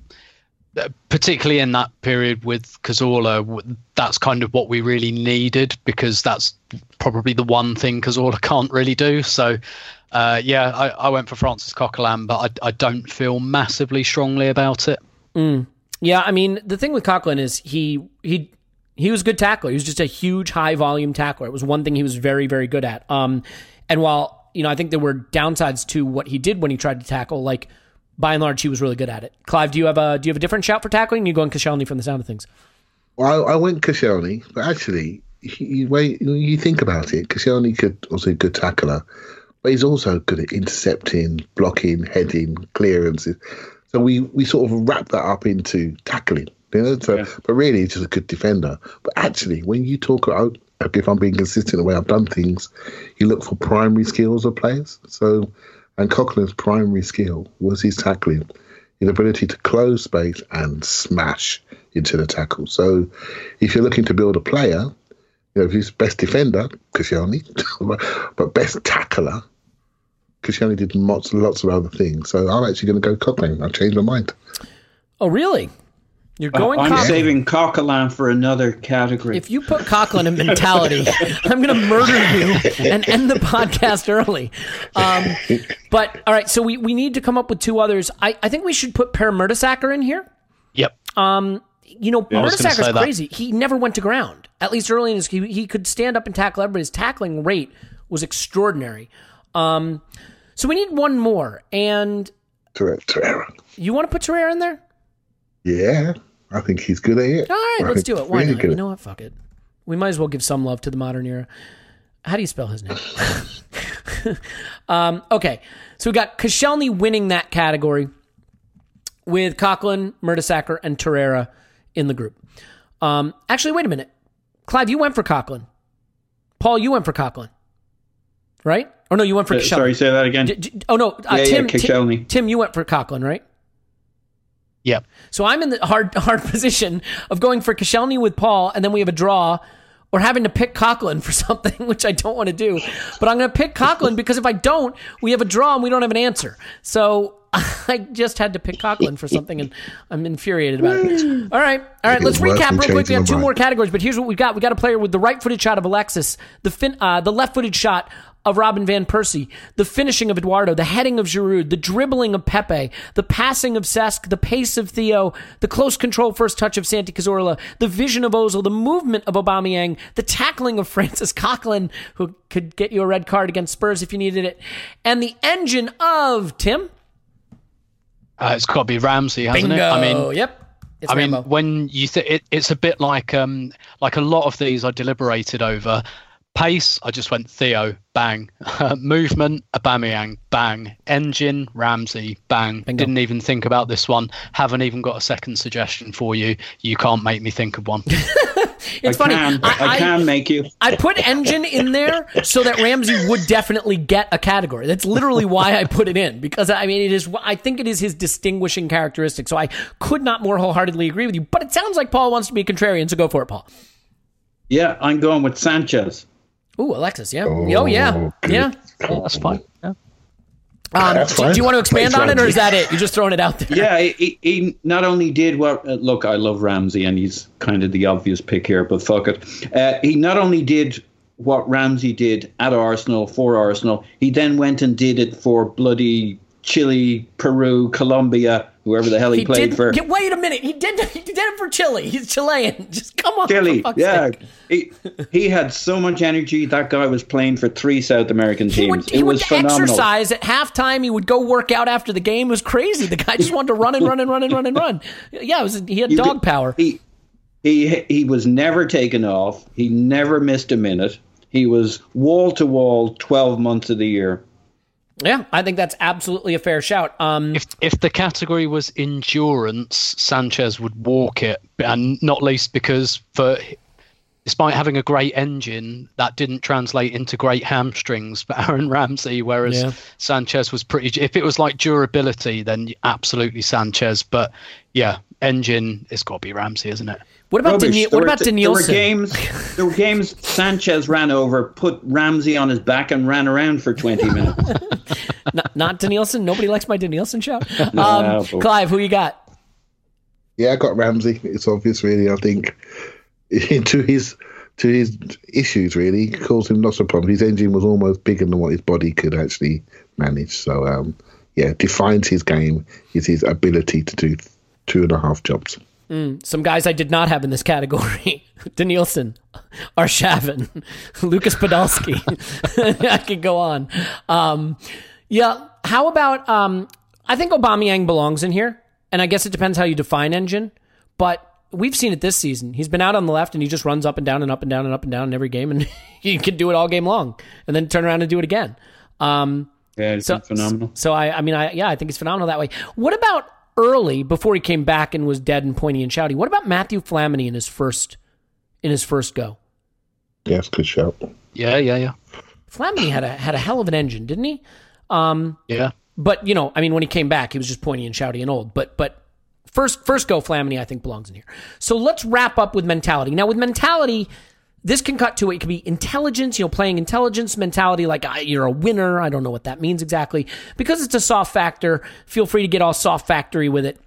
particularly in that period with Cazorla, that's kind of what we really needed because that's probably the one thing Cazorla [LAUGHS] can't really do. So, uh, yeah, I, I, went for Francis Coquelin, but I, I, don't feel massively strongly about it. Mm. Yeah, I mean, the thing with Coquelin is he he he was a good tackler. He was just a huge, high volume tackler. It was one thing he was very, very good at. Um, and while you know, I think there were downsides to what he did when he tried to tackle, like by and large, he was really good at it. Clive, do you have a do you have a different shout for tackling? You going Koscielny from the sound of things? Well, I, I went Koscielny, but actually, he, wait, you think about it, Koscielny could also a good tackler, but he's also good at intercepting, blocking, heading, clearances. So we we sort of wrap that up into tackling. You know, so, yeah. but really, he's just a good defender. But actually, when you talk about, if I'm being consistent the way I've done things, you look for primary skills of players. So and Coquelin's primary skill was his tackling, his ability to close space and smash into the tackle. So if you're looking to build a player, you know, if he's best defender, Koscielny, [LAUGHS] but best tackler, Koscielny did lots, lots of other things. So I'm actually going to go Coquelin. I've changed my mind. Oh, really? You're going. I'm Coquelin. saving Coquelin for another category. If you put Coquelin in mentality, [LAUGHS] I'm going to murder you and end the podcast early. Um, but all right, so we, we need to come up with two others. I, I think we should put Per Mertesacker in here. Yep. Um, you know, yeah, Mertesacker's crazy. He never went to ground. At least early in his, he, he could stand up and tackle everybody. His tackling rate was extraordinary. Um, so we need one more. And Torreira. You want to put Torreira in there? Yeah. I think he's good at it. All right, I let's do it. Why really not? You know what? Fuck it. We might as well give some love to the modern era. How do you spell his name? [LAUGHS] um, okay, so we got Koscielny winning that category with Coquelin, Mertesacker, and Torreira in the group. Um, actually, wait a minute. Clive, you went for Coquelin. Paul, you went for Coquelin. Right? Or no, you went for uh, Sorry, say that again. D- d- oh, no. Uh, yeah, Tim, yeah, Tim, Tim, you went for Coquelin, right? Yep. So I'm in the hard [LAUGHS] hard position of going for Koscielny with Paul, and then we have a draw, or having to pick Coquelin for [LAUGHS] something, which I don't want to do. But I'm going to pick Coquelin because if I don't, we have a draw and we don't have an answer. So [LAUGHS] I just had to pick Coquelin for something, and I'm infuriated about it. [SIGHS] All right, all right. Let's recap real quick. We have two more categories, but here's what we've got: we got a player with the right-footed shot of Alexis, the fin- uh, the left-footed shot of Robin Van Persie, the finishing of Eduardo, the heading of Giroud, the dribbling of Pepe, the passing of Cesc, the pace of Theo, the close control first touch of Santi Cazorla, the vision of Ozil, the movement of Aubameyang, the tackling of [LAUGHS] Francis Coquelin, who could get you a red card against Spurs if you needed it, and the engine of Tim. Uh, it's got to be Ramsey, hasn't Bingo. it? I mean, yep. It's I mean, when you think it, it's a bit like um, like a lot of these I deliberated over Pace, I just went Theo, bang. [LAUGHS] Uh, movement, Aubameyang, bang. Engine, Ramsey, bang. Bingo. Didn't even think about this one. Haven't even got a second suggestion for you. You can't make me think of one. [LAUGHS] It's I funny. Can, I, I, can make you. I put engine in there so that Ramsey would definitely get a category. That's literally why I put it in because I mean it is. I think it is his distinguishing characteristic. So I could not more wholeheartedly agree with you. But it sounds like Paul wants to be a contrarian, so go for it, Paul. Yeah, I'm going with Sanchez. Ooh, Alexis, yeah. Oh, yeah, good. yeah. Yeah, that's fine. Yeah. Um, That's do, fine. do you want to expand Thanks, on it, or is that it? You're just throwing it out there. Yeah, he, he not only did what. Uh, look, I love Ramsey, and he's kind of the obvious pick here, but fuck it. Uh, he not only did what Ramsey did at Arsenal for Arsenal, he then went and did it for bloody Chile, Peru, Colombia, whoever the hell he, He played did. for. get- wait a minute. He did. He did it for Chile. He's Chilean. [LAUGHS] Just come on. Chile, yeah. He, he had so much energy. That guy was playing for three South American He teams. would, he it would was phenomenal. exercise at halftime. He would go work out after the game. It was crazy. The guy just wanted to run and run and run and run and run. Yeah, it was, he had You dog could- power. He, he he was never taken off. He never missed a minute. He was wall to wall, twelve months of the year. Yeah, I think that's absolutely a fair shout. Um, If if the category was endurance, Sanchez would walk it, and not least because for despite having a great engine, that didn't translate into great hamstrings for [LAUGHS] Aaron Ramsey. Whereas Yeah. Sanchez was pretty. If it was like durability, then absolutely Sanchez. But yeah, engine, it's got to be Ramsey, isn't it? what about Rubbish. Daniel, There what were- about There were games. There were games. Sanchez ran over, put Ramsey on his back, and ran around for twenty [LAUGHS] minutes. not, not Denilson. Nobody likes my Denilson shout. [LAUGHS] No, Um, but- Clive, who you got? Yeah, I got Ramsey. It's obvious, really. I think [LAUGHS] to his to his issues, really, caused him lots of problems. His engine was almost bigger than what his body could actually manage. So, um, yeah, defines his game is his ability to do two and a half jobs. Some guys I did not have in this category: [LAUGHS] Denilson, [LAUGHS] Arshavin, [LAUGHS] Lucas Podolski. I could go on. Um, yeah. How about? Um, I think Aubameyang belongs in here, and I guess it depends how you define engine. But we've seen it this season. He's been out on the left, and he just runs up and down and up and down and up and down in every game, and he can do it all game long, and then turn around and do it again. Um, Yeah, it's so phenomenal. So I, I mean, I yeah, I think it's phenomenal that way. What about early before he came back and was dead and pointy and shouty? What about Mathieu Flamini in his first in his first go? Yeah, it's good shout. Yeah, yeah, yeah, Flamini had a had a hell of an engine, didn't he? Um, yeah. but you know, I mean, when he came back, he was just pointy and shouty and old. But but first first go Flamini, I think belongs in here. So let's wrap up with mentality. Now with mentality, this can cut to it. It can be intelligence, you know, playing intelligence mentality, like you're a winner. I don't know what that means exactly because it's a soft factor. Feel free to get all soft factory with it.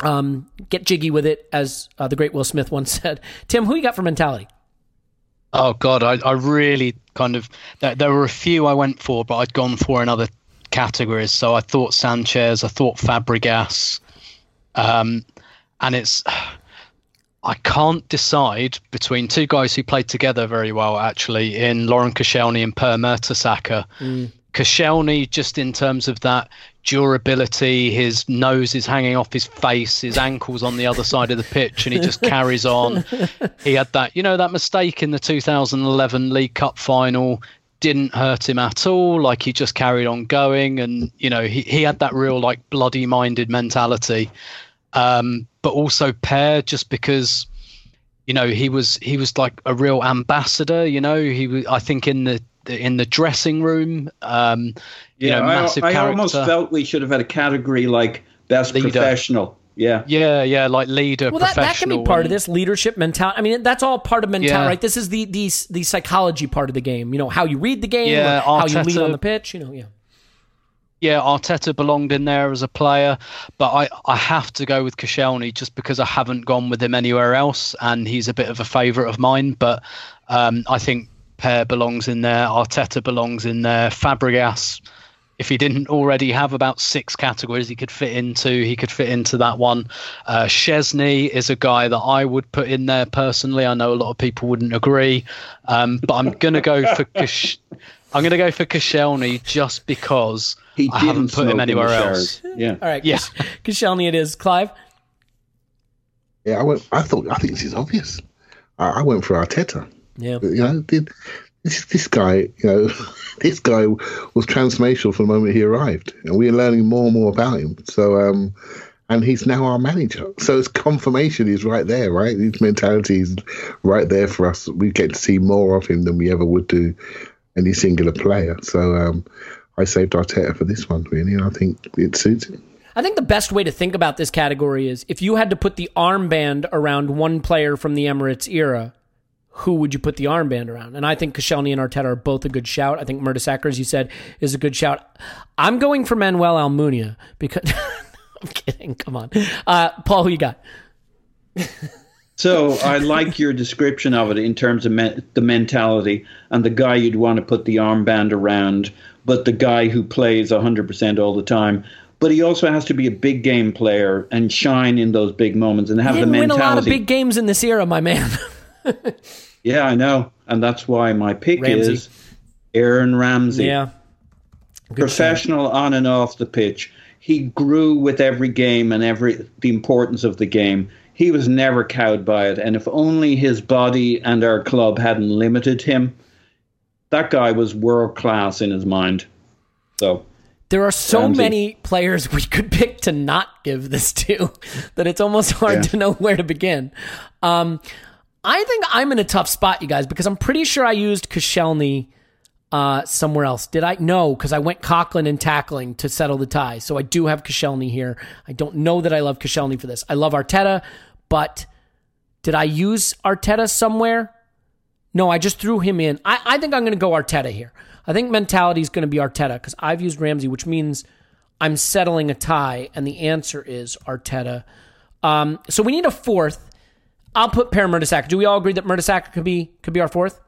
Um, get jiggy with it, as uh, the great Will Smith once [LAUGHS] said. Tim, who you got for mentality? Oh God, I, I really kind of there, there were a few I went for, but I'd gone for in other categories. So I thought Sanchez, I thought Fabregas, um, and it's I can't decide between two guys who played together very well actually in Laurent Koscielny and Per Mertesacker. Mm. Koscielny, just in terms of that durability, his nose is hanging off his face, his ankles on the other side of the pitch, and he just [LAUGHS] carries on. He had that, you know, that mistake in the 2011 League Cup final didn't hurt him at all. Like he just carried on going, and you know, he he had that real like bloody-minded mentality. Um, but also Per, just because you know he was he was like a real ambassador you know he was i think in the in the dressing room um you Yeah, know massive I, I character almost felt we should have had a category like best Leader. professional. Yeah. yeah yeah like leader Well, that, that can be professional part of this leadership mentality. I mean, that's all part of mentality, Yeah. right? This is the, the the psychology part of the game. You know, how you read the game, Yeah, how you lead on the pitch. You know, yeah. Yeah, Arteta belonged in there as a player, but I, I have to go with Koscielny just because I haven't gone with him anywhere else, and he's a bit of a favourite of mine. But um, I think Per belongs in there, Arteta belongs in there, Fabregas. If he didn't already have about six categories he could fit into, he could fit into that one. Uh, Szczesny is a guy that I would put in there personally. I know a lot of people wouldn't agree, um, but I'm gonna go for Kosh- I'm gonna go for Koscielny just because He I didn't haven't put him in the anywhere showers. else. Yeah. All right. Yeah. Koscielny it is. Clive? Yeah, I went. I thought. I think this is obvious. I, I went for Arteta. Yeah. You know, did this, this guy, you know, [LAUGHS] this guy was transformational from the moment he arrived, and we are learning more and more about him. So, um, and he's now our manager. So his confirmation is right there, right? His mentality is right there for us. We get to see more of him than we ever would do any singular player. So um, I saved Arteta for this one, really, and I think it suits him. I think the best way to think about this category is if you had to put the armband around one player from the Emirates era, who would you put the armband around? And I think Koscielny and Arteta are both a good shout. I think Mertesacker, as you said, is a good shout. I'm going for Manuel Almunia because [LAUGHS] I'm kidding. Come on, uh, Paul. Who you got? So I like your description of it in terms of me- the mentality and the guy you'd want to put the armband around, but the guy who plays 100% all the time. But he also has to be a big game player and shine in those big moments and have He the didn't win a mentality. lot of big games in this era, my man. [LAUGHS] Yeah, I know, and that's why my pick Ramsey. is Aaron Ramsey. yeah, professional on and off the pitch. He grew with every game and every the importance of the game. He was never cowed by it, and if only his body and our club hadn't limited him, that guy was world class in his mind. So There are so Ramsey. many players we could pick to not give this to [LAUGHS] that it's almost hard Yeah. to know where to begin. Um, I think I'm in a tough spot, you guys, because I'm pretty sure I used Koscielny uh, somewhere else. Did I? No, because I went Coquelin and tackling to settle the tie. So I do have Koscielny here. I don't know that I love Koscielny for this. I love Arteta, but did I use Arteta somewhere? No, I just threw him in. I, I think I'm going to go Arteta here. I think mentality is going to be Arteta because I've used Ramsey, which means I'm settling a tie, and the answer is Arteta. Um, so we need a fourth. I'll put Per Mertesacker. Do we all agree that Mertesacker could be could be our fourth?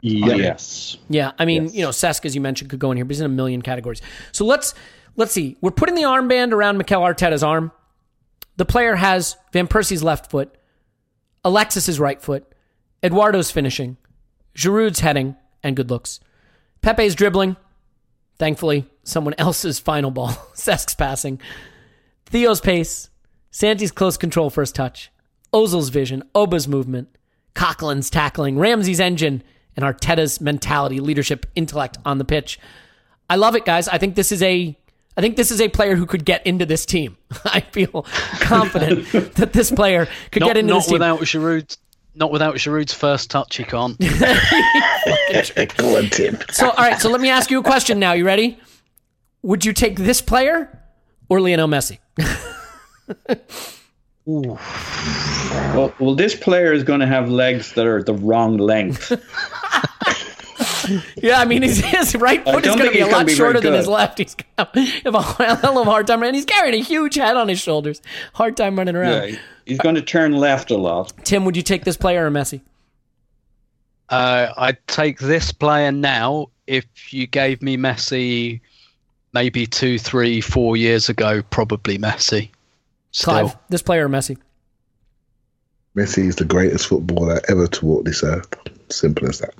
yes, Yeah, I mean, Yes. you know, Cesc, as you mentioned, could go in here, but he's in a million categories. So let's let's see. We're putting the armband around Mikel Arteta's arm. The player has Van Persie's left foot, Alexis's right foot, Eduardo's finishing, Giroud's heading and good looks, Pepe's dribbling. Thankfully, someone [LAUGHS] else's final ball. [LAUGHS] Cesc's passing, Theo's pace, Santi's close control first touch, Ozil's vision, Oba's movement, Coquelin's tackling, Ramsey's engine, and Arteta's mentality, leadership, intellect on the pitch. I love it, guys. I think this is a I think this is a player who could get into this team. [LAUGHS] I feel confident that this player could Not, get into not this team. without Giroud. Not without Giroud's first touch, he can't. [LAUGHS] Go on, So, all right. So let me ask you a question now. You ready? Would you take this player or Lionel Messi? [LAUGHS] well, well, this player is going to have legs that are the wrong length. [LAUGHS] [LAUGHS] Yeah, I mean, his, his right foot is going to be a lot be shorter than his left. He's going to have a hell of a hard time, and he's carrying a huge head on his shoulders. Hard time running around. yeah, he's going to turn left a lot. Tim, would you take this player or Messi? Uh, I'd take this player now if you gave me Messi maybe two, three, four years ago, probably Messi. Still. Clive, this player or Messi? Messi is the greatest footballer ever to walk this earth. Simple as that.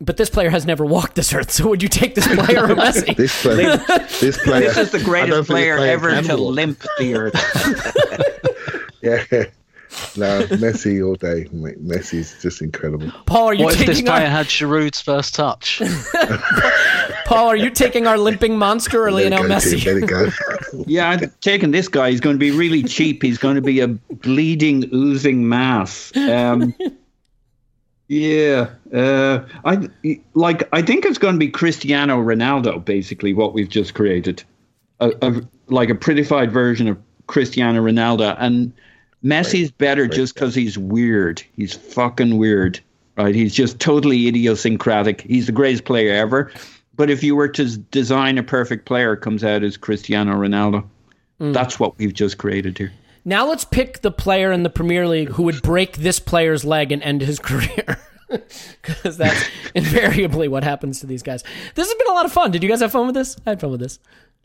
But this player has never walked this earth, so would you take this player or [LAUGHS] Messi? This player, this player, This is the greatest think this player ever to walk. limp the earth. [LAUGHS] Yeah, no, Messi all day. mate. Messi's just incredible. Paul, are you What if this player our, had Giroud's first touch? [LAUGHS] Paul? Are you taking our limping monster or Lionel Messi? Let it go. Yeah, I'm taking this guy. He's going to be really cheap. He's going to be a bleeding, oozing mass. Um, yeah, uh, I like. I think it's going to be Cristiano Ronaldo. Basically, what we've just created, a, a, like a prettified version of Cristiano Ronaldo. And Messi's better just because he's weird. He's fucking weird, right? He's just totally idiosyncratic. He's the greatest player ever. But if you were to design a perfect player, it comes out as Cristiano Ronaldo. That's what we've just created here. Now let's pick the player in the Premier League who would break this player's leg and end his [LAUGHS] career. Because that's [LAUGHS] invariably what happens to these guys. This has been a lot of fun. Did you guys have fun with this? I had fun with this.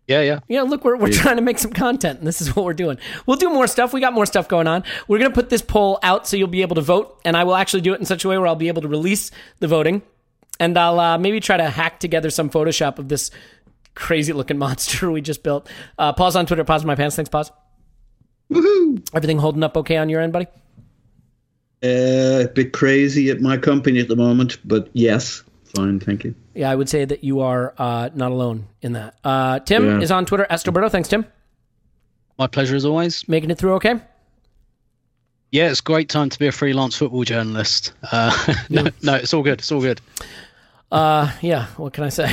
yeah, yeah. Yeah, look, we're, we're trying to make some content, and this is what we're doing. We'll do more stuff. We got more stuff going on. We're going to put this poll out so you'll be able to vote, and I will actually do it in such a way where I'll be able to release the voting, and I'll uh, maybe try to hack together some Photoshop of this crazy looking [LAUGHS] monster we just built. Uh, pause on Twitter, pause my pants. Thanks, pause. Everything holding up okay on your end, buddy? Uh, a bit crazy at my company at the moment, but yes, fine, thank you. Yeah, I would say that you are uh, not alone in that. Uh, Tim Yeah. is on Twitter. Stillberto, thanks, Tim. My pleasure as always. Making it through okay? Yeah, it's a great time to be a freelance football journalist. Uh, [LAUGHS] no, no, it's all good. It's all good. Uh, yeah, what can I say?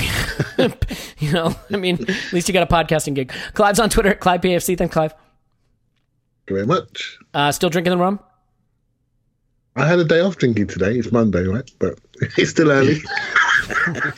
[LAUGHS] you know, I mean, at least you got a podcasting gig. Clive's on Twitter, Clive PFC. Thanks, Clive. Thank you very much. Uh, still drinking the rum? I had a day off drinking today. It's Monday, right? But [LAUGHS] it's still early. [LAUGHS]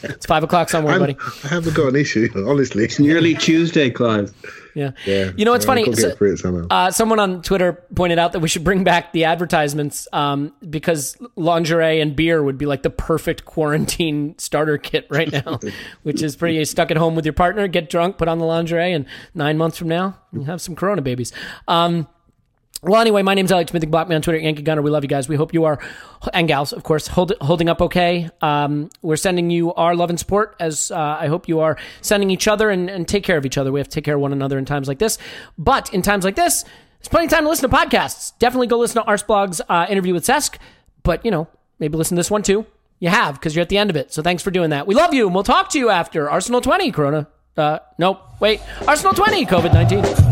It's five o'clock somewhere, I'm- buddy. I haven't got an issue, [LAUGHS] honestly. It's nearly Tuesday, Clive. Yeah. Yeah. You know what's funny? So- it. Uh, someone on Twitter pointed out that we should bring back the advertisements um, because lingerie and beer would be like the perfect quarantine starter kit right now, which is pretty stuck at home with your partner, get drunk, put on the lingerie, and nine months from now, you have some Corona babies. Um, well, anyway, my name's Alex Smith. Block me on Twitter, Yankee Gunner. We love you guys. We hope you are, and gals, of course, hold, holding up okay. Um, we're sending you our love and support, as uh, I hope you are sending each other and, and take care of each other. We have to take care of one another in times like this. But in times like this, there's plenty of time to listen to podcasts. Definitely go listen to Arseblog's uh, interview with Cesc. But, you know, maybe listen to this one too. You have, because you're at the end of it. So thanks for doing that. We love you, and we'll talk to you after Arsenal 20, Corona. Uh, nope, wait. Arsenal 20, COVID 19.